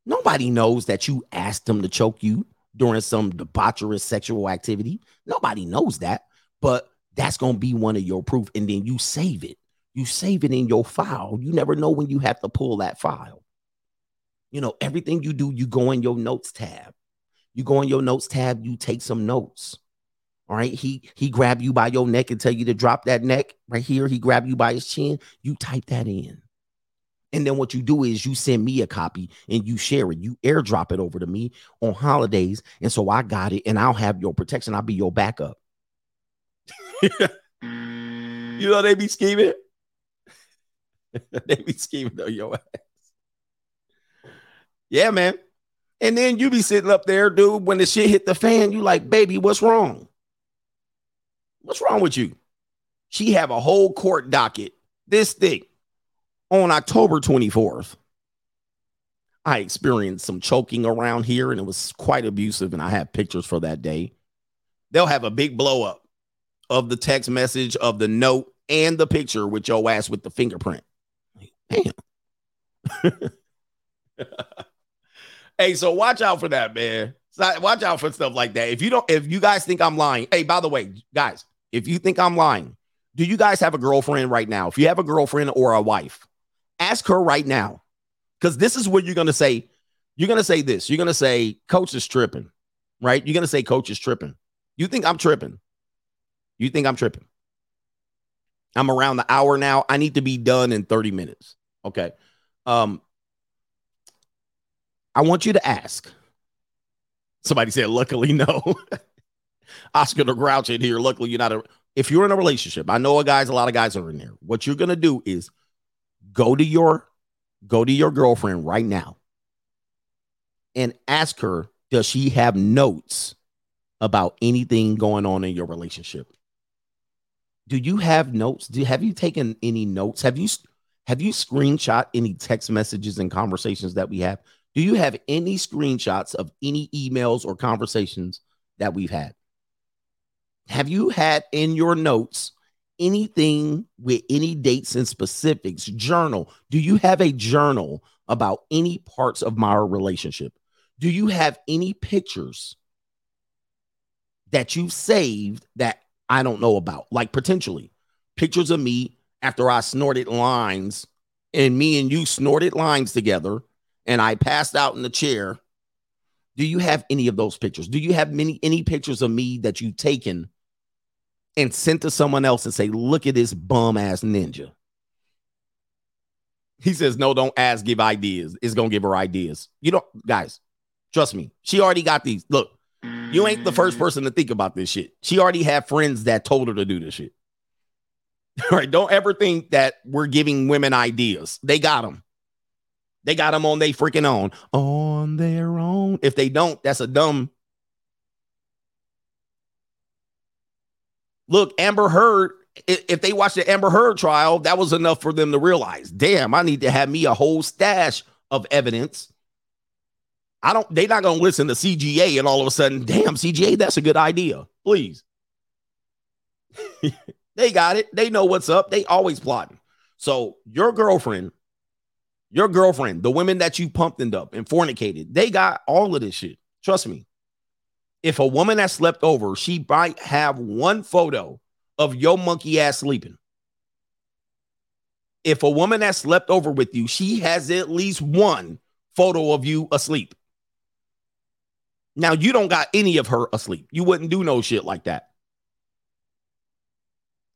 nobody knows that you asked him to choke you during some debaucherous sexual activity. Nobody knows that, but that's going to be one of your proof. And then you save it. You save it in your file. You never know when you have to pull that file. You know, everything you do, you go in your notes tab. You go in your notes tab, you take some notes. All right. He he grab you by your neck and tell you to drop that neck right here. He grab you by his chin. You type that in. And then what you do is you send me a copy and you share it. You airdrop it over to me on holidays. And so I got it and I'll have your protection. I'll be your backup. you know, they be scheming. they be scheming your ass. Yeah, man. And then you be sitting up there, dude, when the shit hit the fan, you like, baby, what's wrong? What's wrong with you? She have a whole court docket, this thick, on October 24th. I experienced some choking around here and it was quite abusive, and I have pictures for that day. They'll have a big blow up of the text message, of the note, and the picture with your ass with the fingerprint. Damn. hey, so watch out for that, man. Watch out for stuff like that. If you don't, if you guys think I'm lying, hey, by the way, guys, if you think I'm lying, do you guys have a girlfriend right now? If you have a girlfriend or a wife, ask her right now. Because this is what you're gonna say. You're gonna say this. You're gonna say, Coach is tripping, right? You're gonna say, Coach is tripping. You think I'm tripping? You think I'm tripping? I'm around the hour now. I need to be done in 30 minutes. Okay. Um, I want you to ask. Somebody said, luckily, no. Oscar the Grouch in here. Luckily, you're not a. If you're in a relationship, I know a guys, a lot of guys are in there. What you're gonna do is go to your go to your girlfriend right now and ask her, does she have notes about anything going on in your relationship? do you have notes? Do have you taken any notes? Have you have you screenshot any text messages and conversations that we have? Do you have any screenshots of any emails or conversations that we've had? Have you had in your notes anything with any dates and specifics? Journal. Do you have a journal about any parts of my relationship? Do you have any pictures that you've saved that I don't know about? Like potentially pictures of me after I snorted lines and me and you snorted lines together and I passed out in the chair. Do you have any of those pictures? Do you have many any pictures of me that you've taken and sent to someone else and say, look at this bum ass ninja? He says, no, don't ask, give ideas. It's gonna give her ideas. You don't, guys, trust me. She already got these. Look, you ain't the first person to think about this shit. She already had friends that told her to do this shit. All right, don't ever think that we're giving women ideas. They got them. They got them on their freaking own. On their own. If they don't, that's a dumb. Look, Amber Heard, if they watched the Amber Heard trial, that was enough for them to realize, damn, I need to have me a whole stash of evidence. I don't, they're not going to listen to CGA and all of a sudden, damn, CGA, that's a good idea. Please. they got it. They know what's up. They always plotting. So your girlfriend your girlfriend, the women that you pumped and up and fornicated, they got all of this shit. Trust me. If a woman has slept over, she might have one photo of your monkey ass sleeping. If a woman has slept over with you, she has at least one photo of you asleep. Now, you don't got any of her asleep. You wouldn't do no shit like that.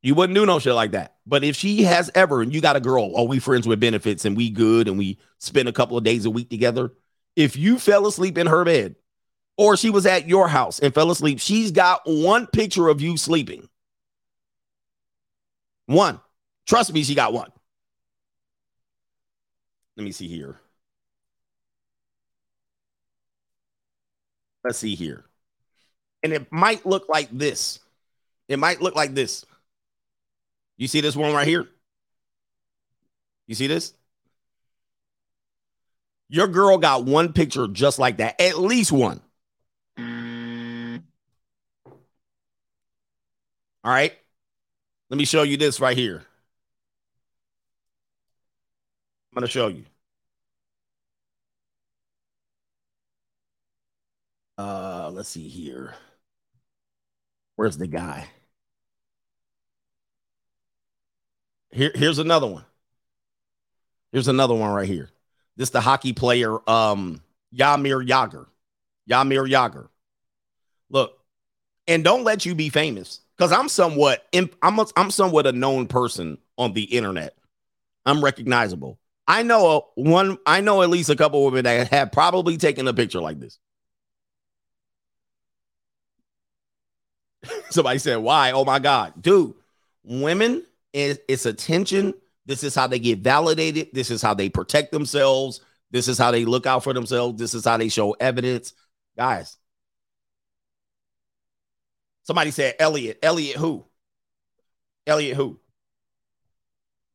You wouldn't do no shit like that. But if she has ever, and you got a girl, oh, we friends with benefits and we good and we spend a couple of days a week together. If you fell asleep in her bed or she was at your house and fell asleep, she's got one picture of you sleeping. One. Trust me, she got one. Let me see here. Let's see here. And it might look like this. It might look like this. You see this one right here? You see this? Your girl got one picture just like that, at least one. All right. Let me show you this right here. I'm going to show you. Uh, let's see here. Where's the guy? Here, here's another one. Here's another one right here. This the hockey player, um, Jaromir Jagr. Jaromir Jagr. Look, and don't let you be famous because I'm somewhat I'm a, I'm somewhat a known person on the internet. I'm recognizable. I know a, one. I know at least a couple women that have probably taken a picture like this. Somebody said, "Why? Oh my god, dude! Women it's attention. This is how they get validated. This is how they protect themselves. This is how they look out for themselves. This is how they show evidence. Guys, somebody said Elliot. Elliot who? Elliot who?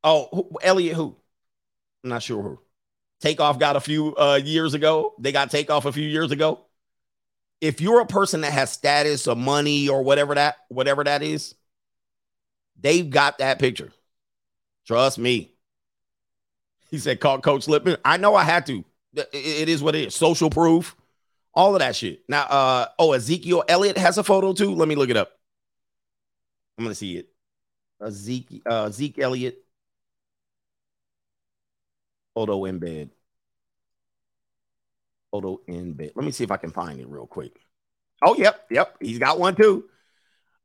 Oh, who, Elliot who? I'm not sure who. Takeoff got a few uh, years ago. They got takeoff a few years ago. If you're a person that has status or money or whatever that whatever that is, They've got that picture. Trust me. He said, call Coach Lippman. I know I had to. It is what it is. Social proof, all of that shit. Now, uh, oh, Ezekiel Elliott has a photo too. Let me look it up. I'm gonna see it. Ezekiel, uh, Zeke Elliott photo in bed. Photo in bed. Let me see if I can find it real quick. Oh, yep, yep. He's got one too.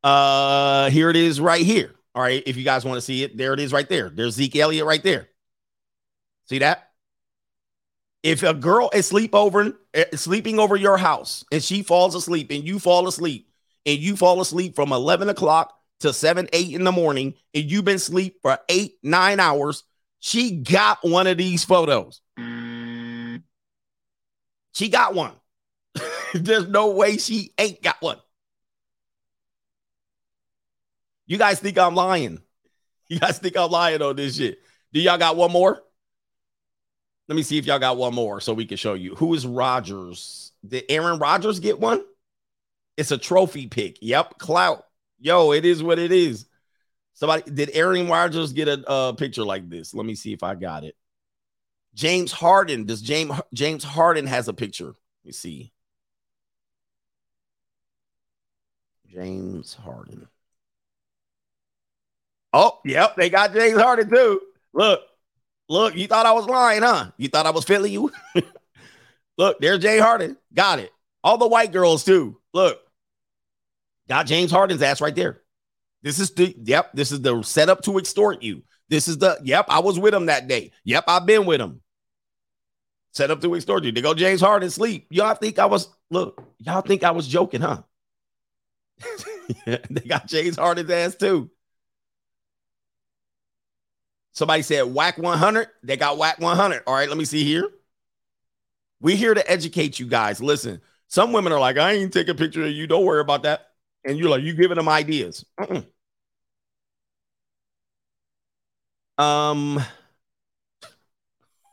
Uh, here it is right here. All right, if you guys want to see it, there it is right there. There's Zeke Elliott right there. See that? If a girl is sleep over, eh, sleeping over your house and she falls asleep and you fall asleep and you fall asleep from 11 o'clock to 7, 8 in the morning and you've been asleep for eight, nine hours, she got one of these photos. She got one. There's no way she ain't got one. You guys think I'm lying? You guys think I'm lying on this shit? Do y'all got one more? Let me see if y'all got one more so we can show you. Who is Rodgers? Did Aaron Rodgers get one? It's a trophy pick. Yep, clout. Yo, it is what it is. Somebody did Aaron Rodgers get a picture like this? Let me see if I got it. James Harden. Does James James Harden has a picture? Let me see. James Harden. Oh, yep, they got James Harden too. Look, look, you thought I was lying, huh? You thought I was filling you? look, there's James Harden. Got it. All the white girls too. Look, got James Harden's ass right there. This is the yep. This is the setup to extort you. This is the yep. I was with him that day. Yep, I've been with him. Set up to extort you. They go James Harden sleep. Y'all think I was look? Y'all think I was joking, huh? they got James Harden's ass too. Somebody said Wack 100. They got Wack 100. All right, let me see here. We here to educate you guys. Listen, some women are like, I ain't take a picture of you. Don't worry about that. And you're like, you giving them ideas. Um,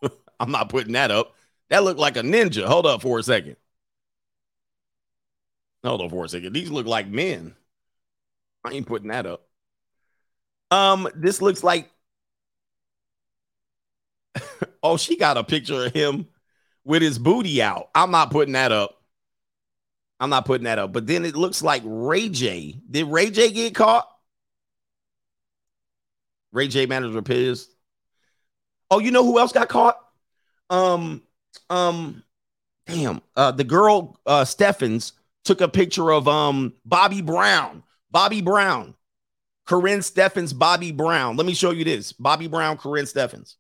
I'm not putting that up. That looked like a ninja. Hold up for a second. Hold on for a second. These look like men. I ain't putting that up. Um, this looks like oh, she got a picture of him with his booty out. I'm not putting that up. I'm not putting that up. But then it looks like Ray J. Did Ray J get caught? Ray J manager pissed. Oh, you know who else got caught? Um, um, damn. Uh, the girl uh Steffans took a picture of um Bobby Brown. Bobby Brown. Karrine Steffans, Bobby Brown. Let me show you this. Bobby Brown, Karrine Steffans.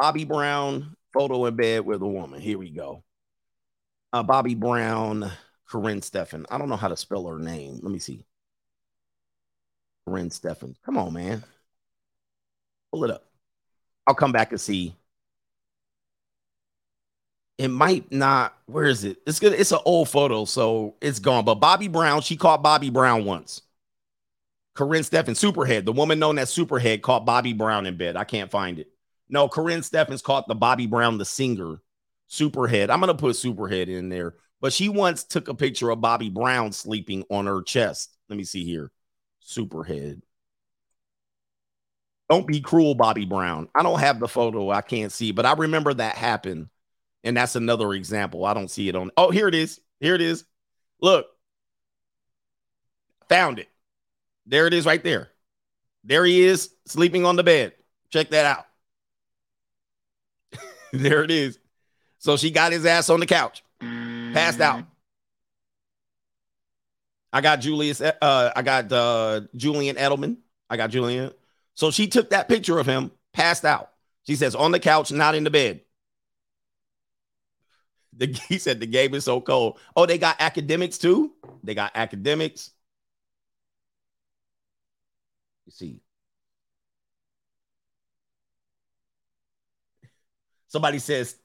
Bobby Brown, photo in bed with a woman. Here we go. Uh, Bobby Brown, Karrine Steffen. I don't know how to spell her name. Let me see. Karrine Steffen. Come on, man. Pull it up. I'll come back and see. It might not. Where is it? It's good. It's an old photo, so it's gone. But Bobby Brown, she caught Bobby Brown once. Karrine Steffen, Superhead, the woman known as Superhead, caught Bobby Brown in bed. I can't find it. No, Karrine Steffans caught the Bobby Brown, the singer, Superhead. I'm gonna put Superhead in there, but she once took a picture of Bobby Brown sleeping on her chest. Let me see here. Superhead. Don't be cruel, Bobby Brown. I don't have the photo. I can't see, but I remember that happened. And that's another example. I don't see it on. Oh, here it is. Here it is. Look. Found it. There it is right there. There he is sleeping on the bed. Check that out. there it is. So she got his ass on the couch, passed out. I got Julius. Uh, I got uh, Julian Edelman. I got Julian. So she took that picture of him, passed out. She says on the couch, not in the bed. The, he said the game is so cold. Oh, they got Akademiks too. They got Akademiks. You see, somebody says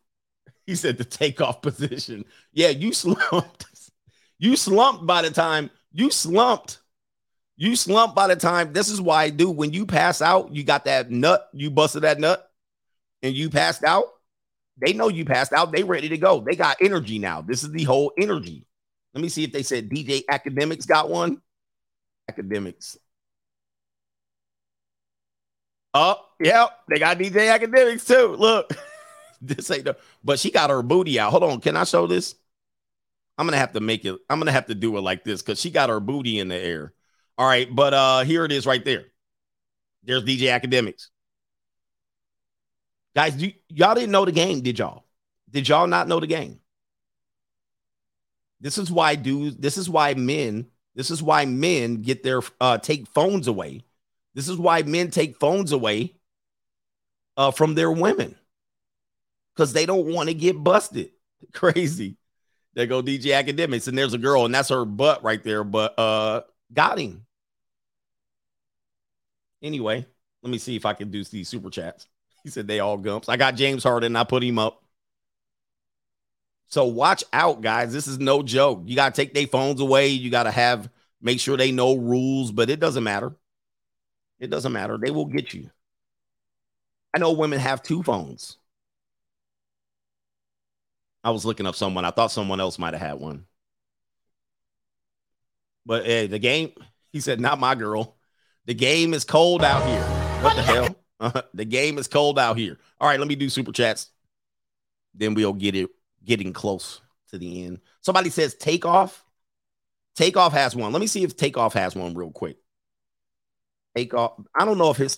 he said the takeoff position. Yeah, you slumped. you slumped by the time you slumped. You slumped by the time. This is why do when you pass out, you got that nut, you busted that nut, and you passed out. They know you passed out. They ready to go. They got energy now. This is the whole energy. Let me see if they said DJ Akademiks got one. Akademiks. Oh, yeah, they got DJ Akademiks too. Look, this ain't the, but she got her booty out. Hold on, can I show this? I'm gonna have to make it. I'm gonna have to do it like this because she got her booty in the air. All right, but uh here it is right there. There's DJ Akademiks. Guys, you, y'all didn't know the game, did y'all? Did y'all not know the game? This is why dudes, this is why men, this is why men get their uh take phones away. This is why men take phones away uh from their women. Because they don't want to get busted. Crazy. There go DJ Akademiks, and there's a girl, and that's her butt right there, but uh got him. Anyway, let me see if I can do these super chats. He said they all gumps. I got James Harden. I put him up. So watch out, guys. This is no joke. You got to take their phones away. You got to have make sure they know rules, but it doesn't matter. It doesn't matter. They will get you. I know women have two phones. I was looking up someone. I thought someone else might have had one. But hey, the game, he said, not my girl. The game is cold out here. What the hell? The game is cold out here. All right, let me do super chats. Then we'll get it getting close to the end. Somebody says takeoff. Takeoff has one. Let me see if takeoff has one real quick. Takeoff. I don't know if his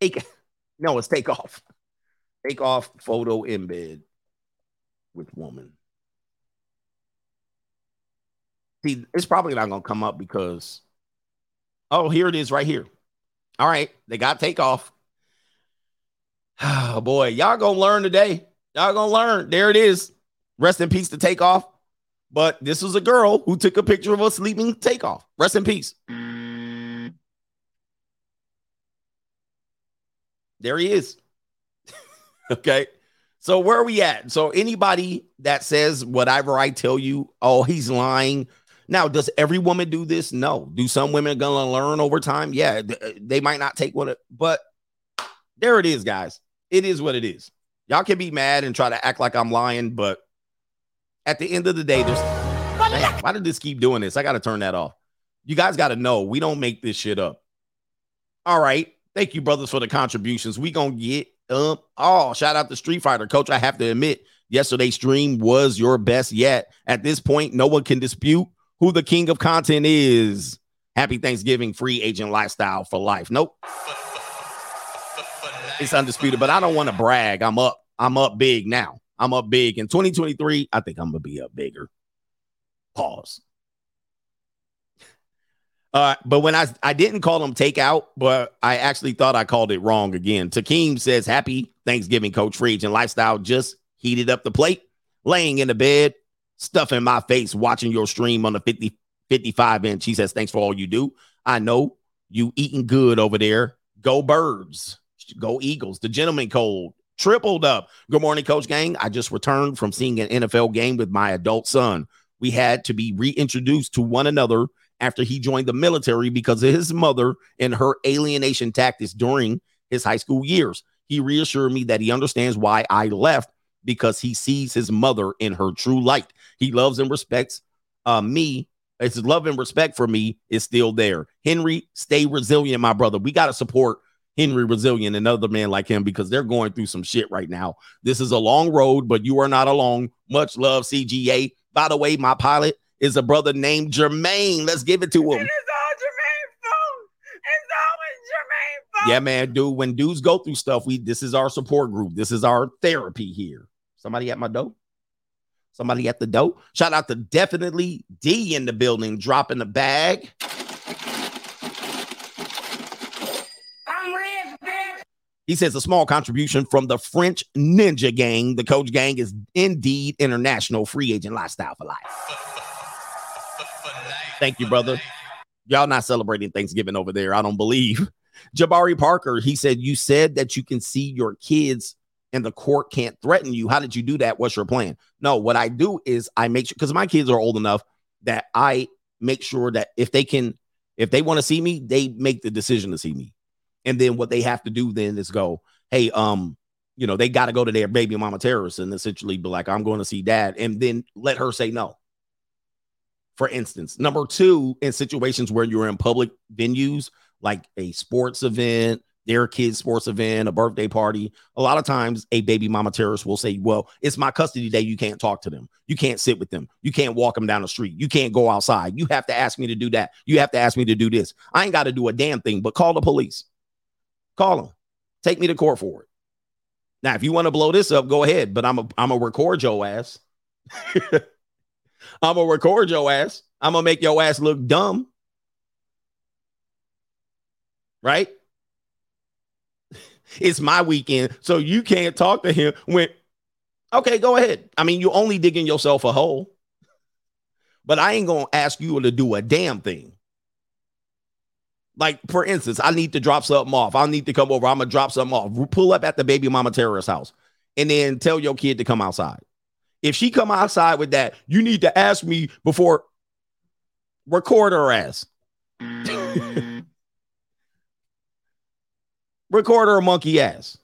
take. No, it's takeoff. Takeoff photo embed with woman. See, it's probably not gonna come up because oh, here it is right here. All right, they got takeoff. Oh boy, y'all gonna learn today. Y'all gonna learn. There it is. Rest in peace to takeoff. But this was a girl who took a picture of a sleeping takeoff. Rest in peace. There he is. okay. So where are we at? So anybody that says whatever I tell you, oh, he's lying. Now, does every woman do this? No. Do some women gonna learn over time? Yeah, uh, they might not take one, but there it is, guys. It is what it is. Y'all can be mad and try to act like I'm lying, but at the end of the day, there's Man, why did this keep doing this? I got to turn that off. You guys got to know we don't make this shit up. All right. Thank you, brothers, for the contributions. We gonna get um. Oh, shout out to Street Fighter, Coach. I have to admit, yesterday's stream was your best yet. At this point, no one can dispute who the king of content is. Happy Thanksgiving, free agent lifestyle for life. Nope. It's undisputed, but I don't want to brag. I'm up. I'm up big now. I'm up big in 2023. I think I'm gonna be up bigger. Pause. Uh, but when I I didn't call them takeout, but I actually thought I called it wrong again. Takeem says, "Happy Thanksgiving, Coach Free Agent Lifestyle." Just heated up the plate, laying in the bed, stuffing my face, watching your stream on the 50 55 inch. He says, "Thanks for all you do. I know you eating good over there. Go birds, go Eagles." The gentleman cold tripled up. Good morning, Coach Gang. I just returned from seeing an NFL game with my adult son. We had to be reintroduced to one another after he joined the military because of his mother and her alienation tactics during his high school years. He reassured me that he understands why I left because he sees his mother in her true light. He loves and respects uh, me. His love and respect for me is still there. Henry, stay resilient, my brother. We got to support Henry Resilient, another man like him, because they're going through some shit right now. This is a long road, but you are not alone. Much love, CGA. By the way, my pilot is a brother named Jermaine. Let's give it to him. It is all Jermaine's fault. It's always Jermaine's fault. Yeah, man, dude. When dudes go through stuff, we this is our support group. This is our therapy here. Somebody at my door. Somebody at the door. Shout out to definitely D in the building, dropping the bag. He says a small contribution from the French Ninja Gang. The Coach Gang is indeed international free agent lifestyle for life. Thank you, brother. Y'all not celebrating Thanksgiving over there, I don't believe. Jabari Parker, he said, You said that you can see your kids and the court can't threaten you. How did you do that? What's your plan? No, what I do is I make sure because my kids are old enough that I make sure that if they can, if they want to see me, they make the decision to see me. And then what they have to do then is go, hey, um, you know, they got to go to their baby mama terrorist and essentially be like, I'm going to see dad, and then let her say no. For instance, number two, in situations where you're in public venues like a sports event, their kids' sports event, a birthday party, a lot of times a baby mama terrorist will say, Well, it's my custody day. You can't talk to them. You can't sit with them. You can't walk them down the street. You can't go outside. You have to ask me to do that. You have to ask me to do this. I ain't got to do a damn thing, but call the police. Call them. Take me to court for it. Now, if you want to blow this up, go ahead. But I'm a I'm a record your ass. I'm gonna record your ass. I'm gonna make your ass look dumb. Right? It's my weekend, so you can't talk to him when okay, go ahead. I mean, you're only digging yourself a hole. But I ain't gonna ask you to do a damn thing. Like, for instance, I need to drop something off. I need to come over. I'm gonna drop something off. Pull up at the baby mama terrorist house and then tell your kid to come outside. If she come outside with that, you need to ask me before. Record her ass. Record her monkey ass.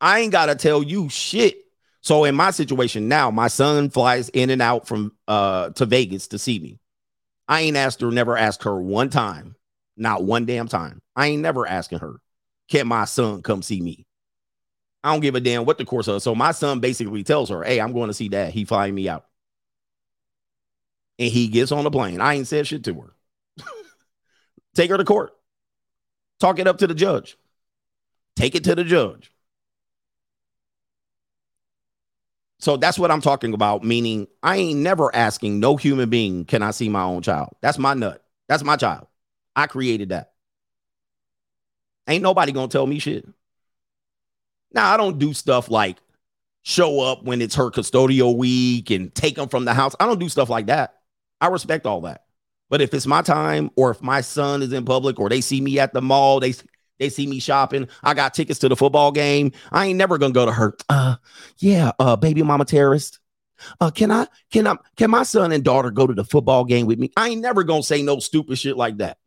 I ain't gotta tell you shit. So in my situation now, my son flies in and out from uh to Vegas to see me. I ain't asked her, never asked her one time, not one damn time. I ain't never asking her, can my son come see me? I don't give a damn what the course is. So my son basically tells her, Hey, I'm going to see dad. He flying me out. And he gets on the plane. I ain't said shit to her. Take her to court. Talk it up to the judge. Take it to the judge. So that's what I'm talking about. Meaning, I ain't never asking no human being, can I see my own child? That's my nut. That's my child. I created that. Ain't nobody gonna tell me shit. Now, I don't do stuff like show up when it's her custodial week and take them from the house. I don't do stuff like that. I respect all that. But if it's my time or if my son is in public or they see me at the mall, they they see me shopping, I got tickets to the football game, I ain't never gonna go to her. Uh yeah, uh baby mama terrorist. Uh can I can I can my son and daughter go to the football game with me? I ain't never gonna say no stupid shit like that.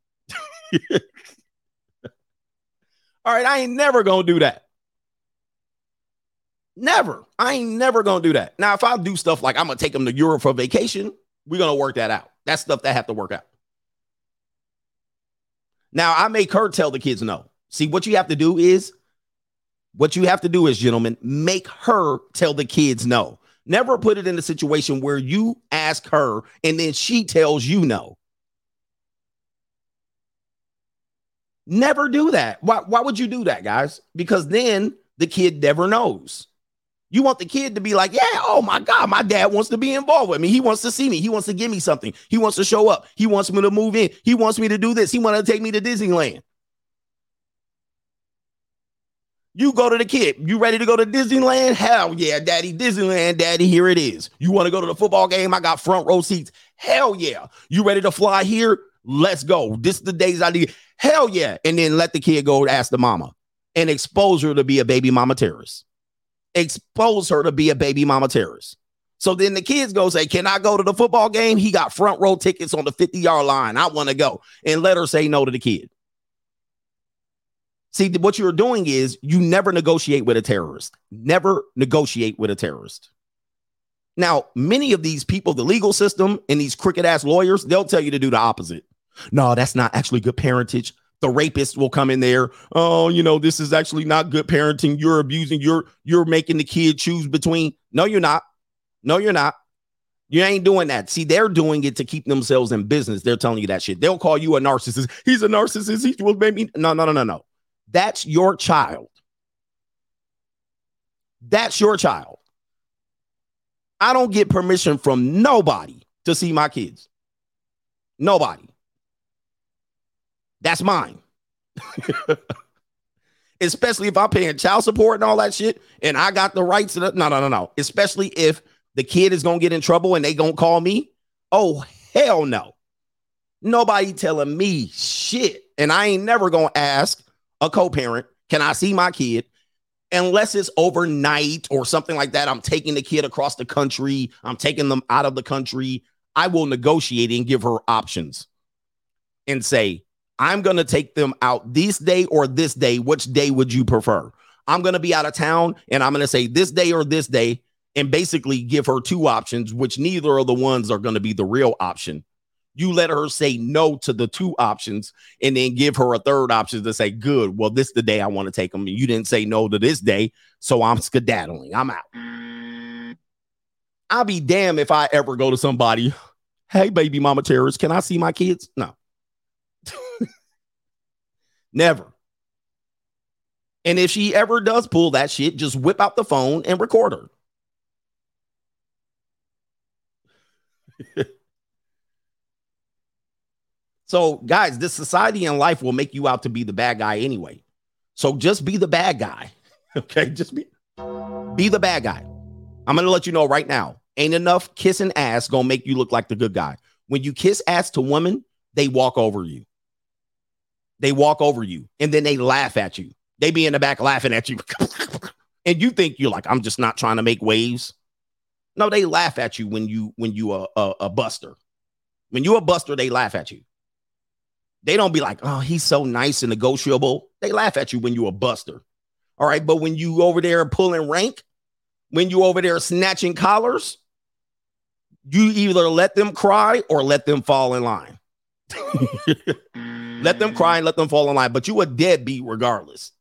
all right, I ain't never gonna do that. Never. I ain't never gonna do that. Now, if I do stuff like I'm gonna take them to Europe for vacation, we're gonna work that out. That's stuff that have to work out. Now, I make her tell the kids no. See, what you have to do is, what you have to do is, gentlemen, make her tell the kids no. Never put it in a situation where you ask her and then she tells you no. Never do that. Why, why would you do that, guys? Because then the kid never knows. You want the kid to be like, yeah, oh my God, my dad wants to be involved with me. He wants to see me. He wants to give me something. He wants to show up. He wants me to move in. He wants me to do this. He wants to take me to Disneyland. You go to the kid. You ready to go to Disneyland? Hell yeah, daddy. Disneyland, daddy. Here it is. You want to go to the football game? I got front row seats. Hell yeah. You ready to fly here? Let's go. This is the days I need. Hell yeah. And then let the kid go ask the mama and expose her to be a baby mama terrorist. Expose her to be a baby mama terrorist. So then the kids go say, Can I go to the football game? He got front row tickets on the 50 yard line. I want to go. And let her say no to the kid. See, what you're doing is you never negotiate with a terrorist. Never negotiate with a terrorist. Now, many of these people, the legal system and these crooked ass lawyers, they'll tell you to do the opposite. No, that's not actually good parentage. The rapist will come in there. Oh, you know, this is actually not good parenting. You're abusing, you're you're making the kid choose between. No, you're not. No, you're not. You ain't doing that. See, they're doing it to keep themselves in business. They're telling you that shit. They'll call you a narcissist. He's a narcissist. He will make me. No, no, no, no, no. That's your child. That's your child. I don't get permission from nobody to see my kids. Nobody. That's mine. Especially if I'm paying child support and all that shit, and I got the rights to the no, no, no, no. Especially if the kid is gonna get in trouble and they gonna call me. Oh, hell no. Nobody telling me shit. And I ain't never gonna ask a co-parent, can I see my kid? Unless it's overnight or something like that. I'm taking the kid across the country, I'm taking them out of the country. I will negotiate and give her options and say, I'm going to take them out this day or this day. Which day would you prefer? I'm going to be out of town and I'm going to say this day or this day and basically give her two options, which neither of the ones are going to be the real option. You let her say no to the two options and then give her a third option to say, good, well, this is the day I want to take them. And You didn't say no to this day. So I'm skedaddling. I'm out. I'll be damned if I ever go to somebody, hey, baby mama terrorist, can I see my kids? No. Never. And if she ever does pull that shit, just whip out the phone and record her. so, guys, this society and life will make you out to be the bad guy anyway. So just be the bad guy. Okay, just be be the bad guy. I'm gonna let you know right now. Ain't enough kissing ass gonna make you look like the good guy. When you kiss ass to women, they walk over you. They walk over you and then they laugh at you. They be in the back laughing at you. and you think you're like, I'm just not trying to make waves. No, they laugh at you when you when you a, a, a buster. When you a buster, they laugh at you. They don't be like, oh, he's so nice and negotiable. They laugh at you when you a buster. All right. But when you over there pulling rank, when you over there snatching collars, you either let them cry or let them fall in line. let them cry and let them fall in line. But you a deadbeat regardless.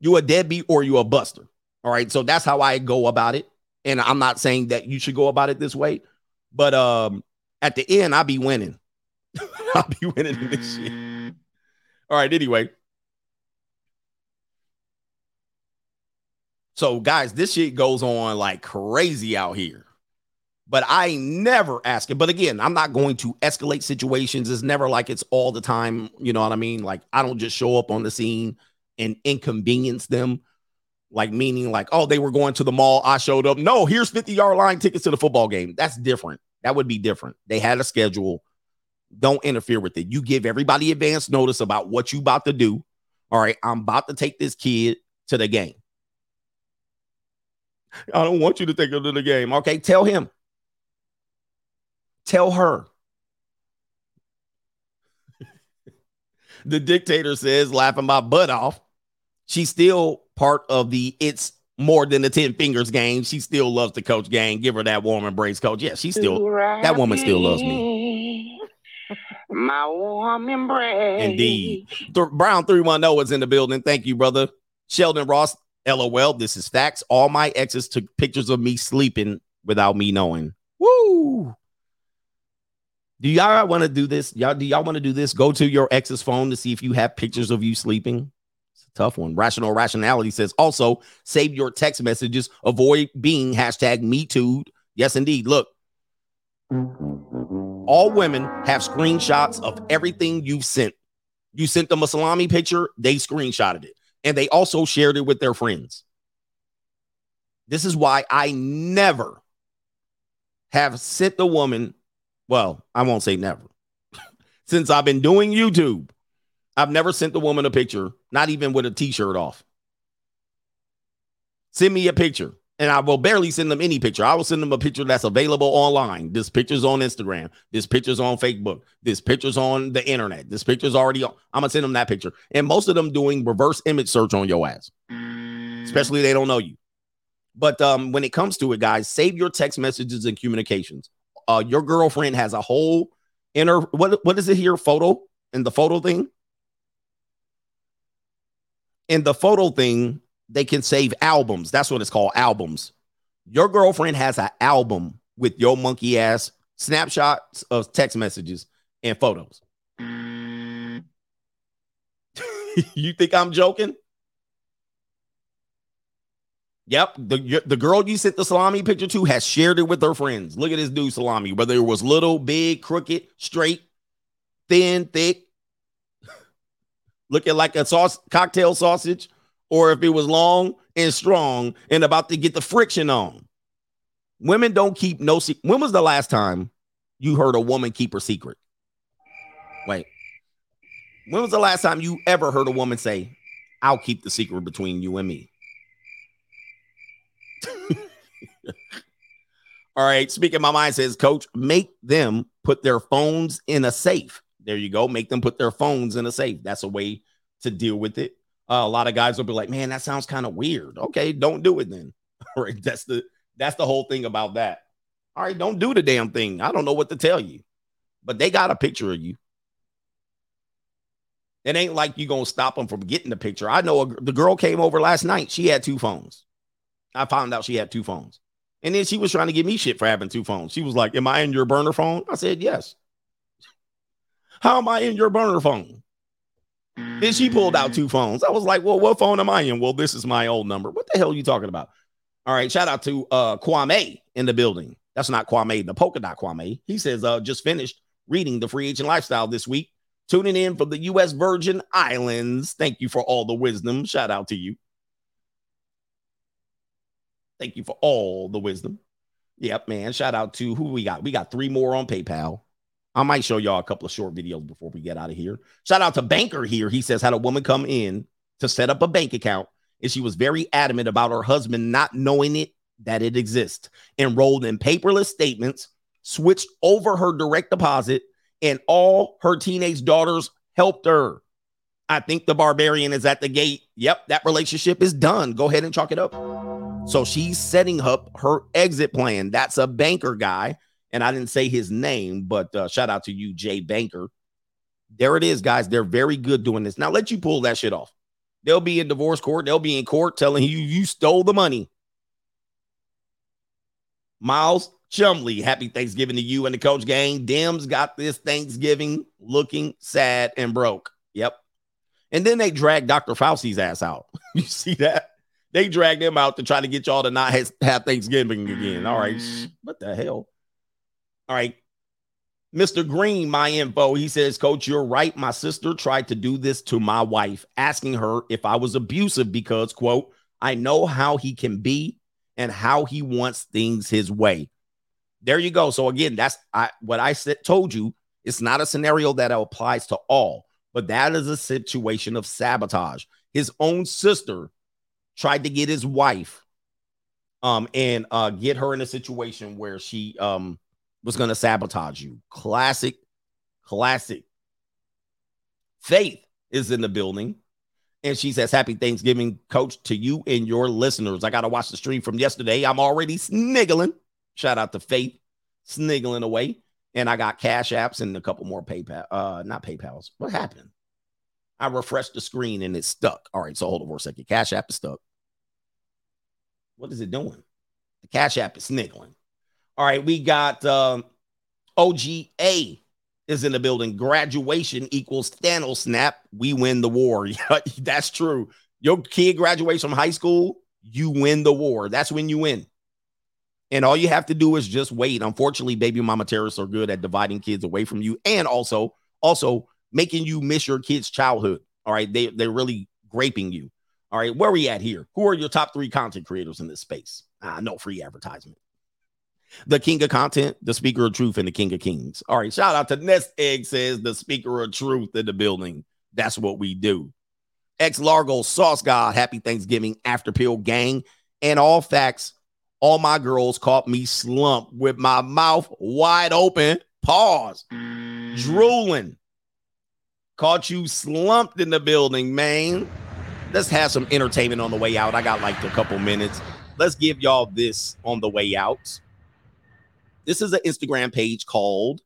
You a deadbeat or you a buster. All right. So that's how I go about it. And I'm not saying that you should go about it this way, but um at the end, I'll be winning. I'll be winning this shit. All right. Anyway. So, guys, this shit goes on like crazy out here. But I never ask it. But again, I'm not going to escalate situations. It's never like it's all the time. You know what I mean? Like, I don't just show up on the scene and inconvenience them. Like, meaning, like, oh, they were going to the mall. I showed up. No, here's 50 yard line tickets to the football game. That's different. That would be different. They had a schedule. Don't interfere with it. You give everybody advance notice about what you about to do. All right, I'm about to take this kid to the game. I don't want you to take him to the game. Okay, tell him. Tell her. the dictator says, laughing my butt off. She's still part of the it's more than the 10 fingers game. She still loves the coach gang. Give her that warm embrace, coach. Yeah, she still that woman still loves me. My warm embrace. Indeed. Th- Brown 310 is in the building. Thank you, brother. Sheldon Ross, LOL. This is facts. All my exes took pictures of me sleeping without me knowing. Woo! Do y'all want to do this? Y'all do y'all want to do this? Go to your ex's phone to see if you have pictures of you sleeping. It's a tough one. Rational rationality says also save your text messages. Avoid being hashtag me too. Yes, indeed. Look, all women have screenshots of everything you've sent. You sent them a salami picture, they screenshotted it, and they also shared it with their friends. This is why I never have sent the woman well, I won't say never. Since I've been doing YouTube, I've never sent the woman a picture, not even with a t-shirt off. Send me a picture, and I will barely send them any picture. I will send them a picture that's available online. This picture's on Instagram. This picture's on Facebook. This picture's on the internet. This picture's already on. I'm gonna send them that picture. And most of them doing reverse image search on your ass. Especially they don't know you. But um, when it comes to it, guys, save your text messages and communications uh, your girlfriend has a whole inner what what is it here? Photo? In the photo thing? In the photo thing they can save albums. That's what it's called albums. Your girlfriend has an album with your monkey ass snapshots of text messages and photos. You think i'm joking Yep, the the girl you sent the salami picture to has shared it with her friends. Look at this dude salami, whether it was little, big, crooked, straight, thin, thick, looking like a sauce cocktail sausage, or if it was long and strong and about to get the friction on. Women don't keep no secret. When was the last time you heard a woman keep her secret? Wait. When was the last time you ever heard a woman say, I'll keep the secret between you and me? All right. Speaking my mind says, Coach, make them put their phones in a safe. There you go. Make them put their phones in a safe. That's a way to deal with it. Uh, a lot of guys will be like, man, that sounds kind of weird. Okay, don't do it then. All right. That's the that's the whole thing about that. All right, don't do the damn thing. I don't know what to tell you. But they got a picture of you. It ain't like you're gonna stop them from getting the picture. I know a, the girl came over last night. She had two phones. I found out she had two phones. And then she was trying to give me shit for having two phones. She was like, Am I in your burner phone? I said, Yes. How am I in your burner phone? Then she pulled out two phones. I was like, Well, what phone am I in? Well, this is my old number. What the hell are you talking about? All right. Shout out to uh Kwame in the building. That's not Kwame, the polka dot Kwame. He says, uh, just finished reading the free agent lifestyle this week. Tuning in from the U.S. Virgin Islands. Thank you for all the wisdom. Shout out to you. Thank you for all the wisdom. Yep, man. Shout out to who we got. We got three more on PayPal. I might show y'all a couple of short videos before we get out of here. Shout out to Banker here. He says, had a woman come in to set up a bank account, and she was very adamant about her husband not knowing it that it exists. Enrolled in paperless statements, switched over her direct deposit, and all her teenage daughters helped her. I think the barbarian is at the gate. Yep, that relationship is done. Go ahead and chalk it up. So she's setting up her exit plan. That's a banker guy. And I didn't say his name, but uh, shout out to you, Jay Banker. There it is, guys. They're very good doing this. Now let you pull that shit off. They'll be in divorce court. They'll be in court telling you you stole the money. Miles Chumley, happy Thanksgiving to you and the coach gang. Dems got this Thanksgiving looking sad and broke. Yep. And then they drag Dr. Fauci's ass out. you see that? They dragged him out to try to get y'all to not have, have Thanksgiving again. All right. Mm-hmm. What the hell? All right. Mr. Green, my info. He says, Coach, you're right. My sister tried to do this to my wife, asking her if I was abusive because, quote, I know how he can be and how he wants things his way. There you go. So again, that's I, what I said, told you. It's not a scenario that applies to all, but that is a situation of sabotage. His own sister tried to get his wife um and uh get her in a situation where she um was going to sabotage you. Classic, classic. Faith is in the building. And she says, Happy Thanksgiving, coach, to you and your listeners. I got to watch the stream from yesterday. I'm already sniggling. Shout out to Faith, sniggling away. And I got cash apps and a couple more PayPal, uh, not PayPal's. What happened? I refreshed the screen and it's stuck. All right, so hold on for a second. Cash app is stuck. What is it doing? The cash app is sniggling. All right, we got um, OGA is in the building. Graduation equals Thanos snap. We win the war. That's true. Your kid graduates from high school, you win the war. That's when you win. And all you have to do is just wait. Unfortunately, baby mama terrorists are good at dividing kids away from you and also also making you miss your kid's childhood. All right, they they're really graping you. All right, where are we at here? Who are your top three content creators in this space? Ah, no free advertisement. The king of content, the speaker of truth, and the king of kings. All right, shout out to Nest Egg says the speaker of truth in the building. That's what we do. Ex Largo Sauce God, happy Thanksgiving, After Pill Gang, and all facts. All my girls caught me slump with my mouth wide open. Pause. Drooling. Caught you slumped in the building, man. Let's have some entertainment on the way out. I got like a couple minutes. Let's give y'all this on the way out. This is an Instagram page called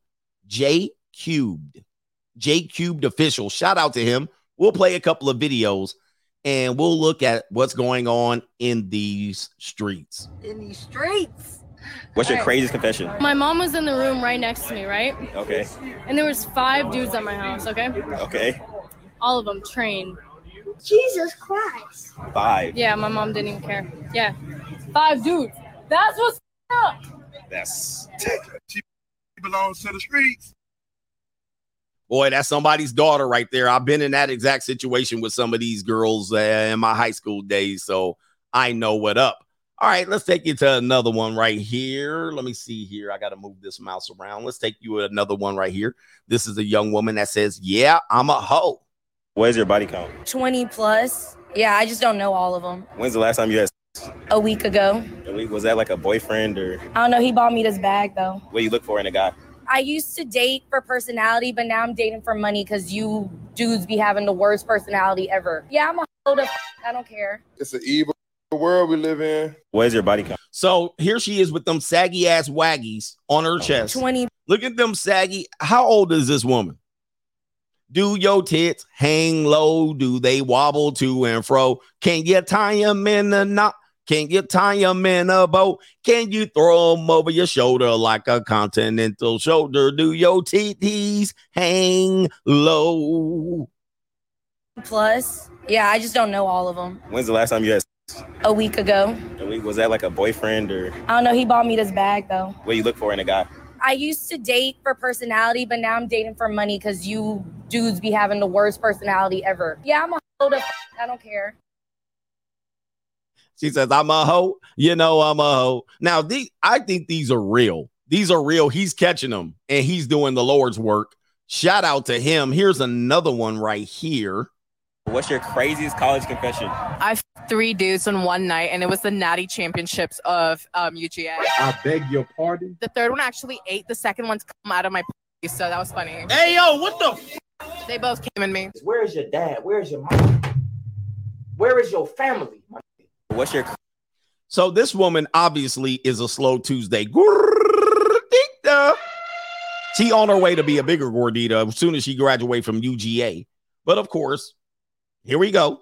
J Cubed. J Cubed Official. Shout out to him. We'll play a couple of videos and we'll look at what's going on in these streets. In these streets. What's your craziest confession? My mom was in the room right next to me, right? Okay. And there was five dudes at my house, okay? Okay. All of them trained. Jesus Christ. Five. Yeah, my mom didn't even care. Yeah. Five dudes. That's what's up. That's she belongs to the streets. Boy, that's somebody's daughter right there. I've been in that exact situation with some of these girls uh, in my high school days, so I know what up. All right, let's take you to another one right here. Let me see here. I got to move this mouse around. Let's take you another one right here. This is a young woman that says, "Yeah, I'm a hoe." What is your body count? 20 plus. Yeah, I just don't know all of them. When's the last time you had? A week ago. A week? Was that like a boyfriend or? I don't know. He bought me this bag though. What do you look for in a guy? I used to date for personality, but now I'm dating for money because you dudes be having the worst personality ever. Yeah, I'm a hoe to. I don't care. It's an evil world we live in. What is your body count? So here she is with them saggy ass waggies on her chest. 20. Look at them saggy. How old is this woman? Do your tits hang low? Do they wobble to and fro? Can you tie them in a knot? Can you tie them in a bow? Can you throw them over your shoulder like a continental shoulder? Do your titties hang low? Plus, yeah, I just don't know all of them. When's the last time you had? A week ago. A week? Was that like a boyfriend or? I don't know. He bought me this bag though. What do you look for in a guy? I used to date for personality, but now I'm dating for money because you dudes be having the worst personality ever. Yeah, I'm a hoe to. I don't care. She says, I'm a hoe. You know, I'm a hoe. Now, these, I think these are real. These are real. He's catching them and he's doing the Lord's work. Shout out to him. Here's another one right here. What's your craziest college confession? I f- three dudes in one night, and it was the Natty Championships of um, UGA. I beg your pardon. The third one actually ate the second one's come out of my pussy, so that was funny. Hey yo, what the? F- They both came in me. Where's your dad? Where's your mom? Where is your family? What's your so this woman obviously is a slow Tuesday. Gordita. She on her way to be a bigger gordita as soon as she graduate from UGA. But of course, here we go.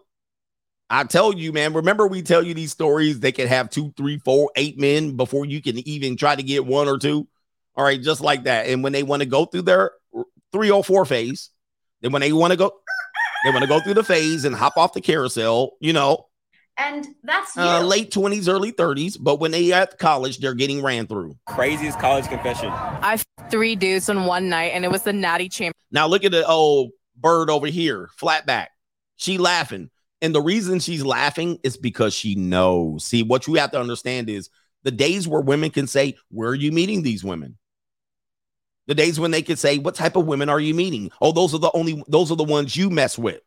I tell you, man. Remember, we tell you these stories. They can have two, three, four, eight men before you can even try to get one or two. All right, just like that. And when they want to go through their three or four phase, then when they want to go, they want to go through the phase and hop off the carousel. You know, And that's uh, late twenties, early thirties. But when they at college, they're getting ran through. craziest college confession? I f- three dudes in one night, and it was the Natty Champ. Now look at the old bird over here, flat back. She laughing. And the reason she's laughing is because she knows. See, what you have to understand is the days where women can say, Where are you meeting these women? The days when they can say, What type of women are you meeting? Oh, those are the only those are the ones you mess with.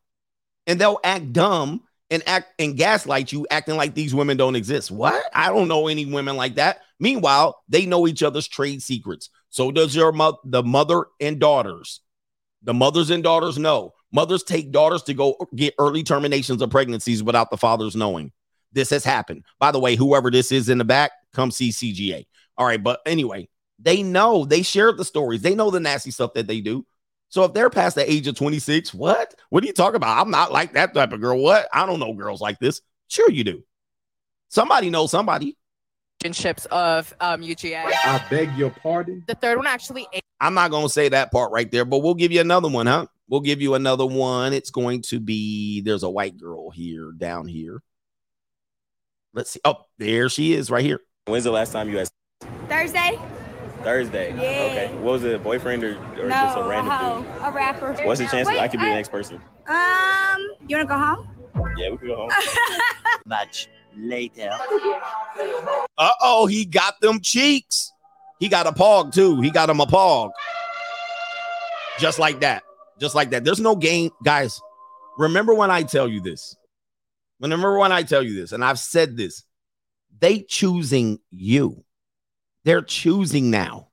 And they'll act dumb and act and gaslight you, acting like these women don't exist. What? I don't know any women like that. Meanwhile, they know each other's trade secrets. So does your mother, the mother and daughters. The mothers and daughters know. Mothers take daughters to go get early terminations of pregnancies without the fathers knowing. This has happened. By the way, whoever this is in the back, come see CGA. All right, but anyway, they know they share the stories. They know the nasty stuff that they do. So if they're past the age of 26, what? What are you talking about? I'm not like that type of girl. What? I don't know girls like this. Sure, you do. Somebody knows somebody. Championships of um, UGA. I beg your pardon. The third one actually. I'm not going to say that part right there, but we'll give you another one, huh? We'll give you another one. It's going to be there's a white girl here down here. Let's see. Oh, there she is right here. When's the last time you had Thursday? Thursday? Yeah. Okay. What was it, a boyfriend or, or just a no, a random dude? a rapper. What's the chance that Wait, I could be I- the next person? Um, you wanna go home? Yeah, we can go home. Much later. Uh oh, he got them cheeks. He got a pog too. He got him a pog. Just like that. Just like that. There's no game, guys. Remember when I tell you this. Remember when I tell you this, and I've said this. They choosing you. They're choosing now.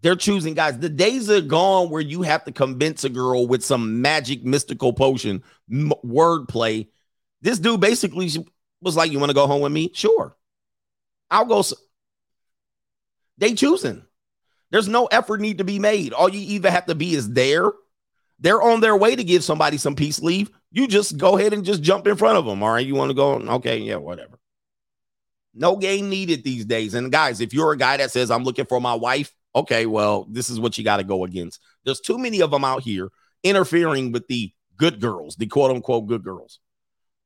They're choosing, guys. The days are gone where you have to convince a girl with some magic mystical potion m- wordplay. This dude basically was like, "You want to go home with me? Sure, I'll go." s- They choosing. There's no effort need to be made. All you either have to be is there. They're on their way to give somebody some peace leave. You just go ahead and just jump in front of them. All right, you want to go? Okay, yeah, whatever. No game needed these days. And guys, if you're a guy that says I'm looking for my wife, okay, well, this is what you got to go against. There's too many of them out here interfering with the good girls, the quote unquote good girls.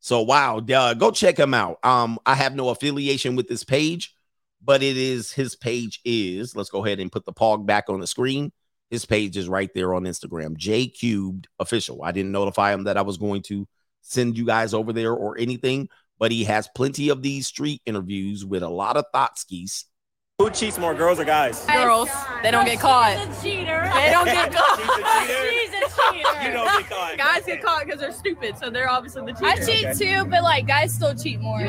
So wow, uh, go check him out. Um, I have no affiliation with this page, but it is his page is. Let's go ahead and put the pog back on the screen. His page is right there on Instagram, J Cubed Official. I didn't notify him that I was going to send you guys over there or anything, but he has plenty of these street interviews with a lot of thought skis. Who cheats more, girls or guys? Girls, they don't get caught. She's a cheater. They don't get caught. She's a cheater. You don't get caught. Guys get caught because they're stupid, so they're obviously the cheater. I cheat too, but like guys still cheat more.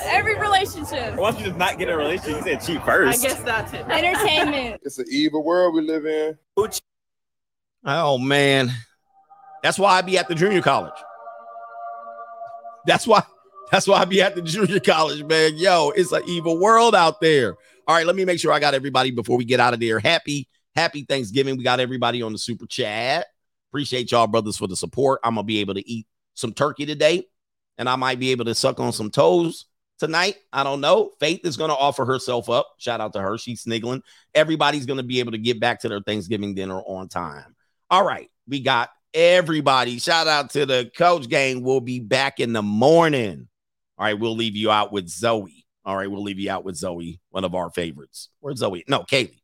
Every relationship. Why don't you just not get a relationship? You said cheat first. I guess that's it. Entertainment. It's an evil world we live in. Oh man, that's why I be at the junior college. That's why. That's why I be at the junior college, man. Yo, it's an evil world out there. All right, let me make sure I got everybody before we get out of there. Happy, happy Thanksgiving. We got everybody on the super chat. Appreciate y'all, brothers, for the support. I'm gonna be able to eat some turkey today, and I might be able to suck on some toes tonight. I don't know. Faith is gonna offer herself up. Shout out to her. She's sniggling. Everybody's gonna be able to get back to their Thanksgiving dinner on time. All right, we got everybody. Shout out to the coach gang. We'll be back in the morning. All right, we'll leave you out with Zoe. All right, we'll leave you out with Zoe, one of our favorites. Where's Zoe? No, Kaylee.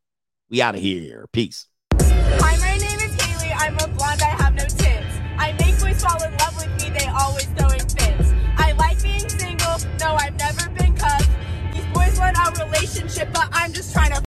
We out of here. Peace. Hi, my name is Kaylee. I'm a blonde. I have no tits. I make boys fall in love with me. They always throwing fits. I like being single. No, I've never relationship, but I'm just trying to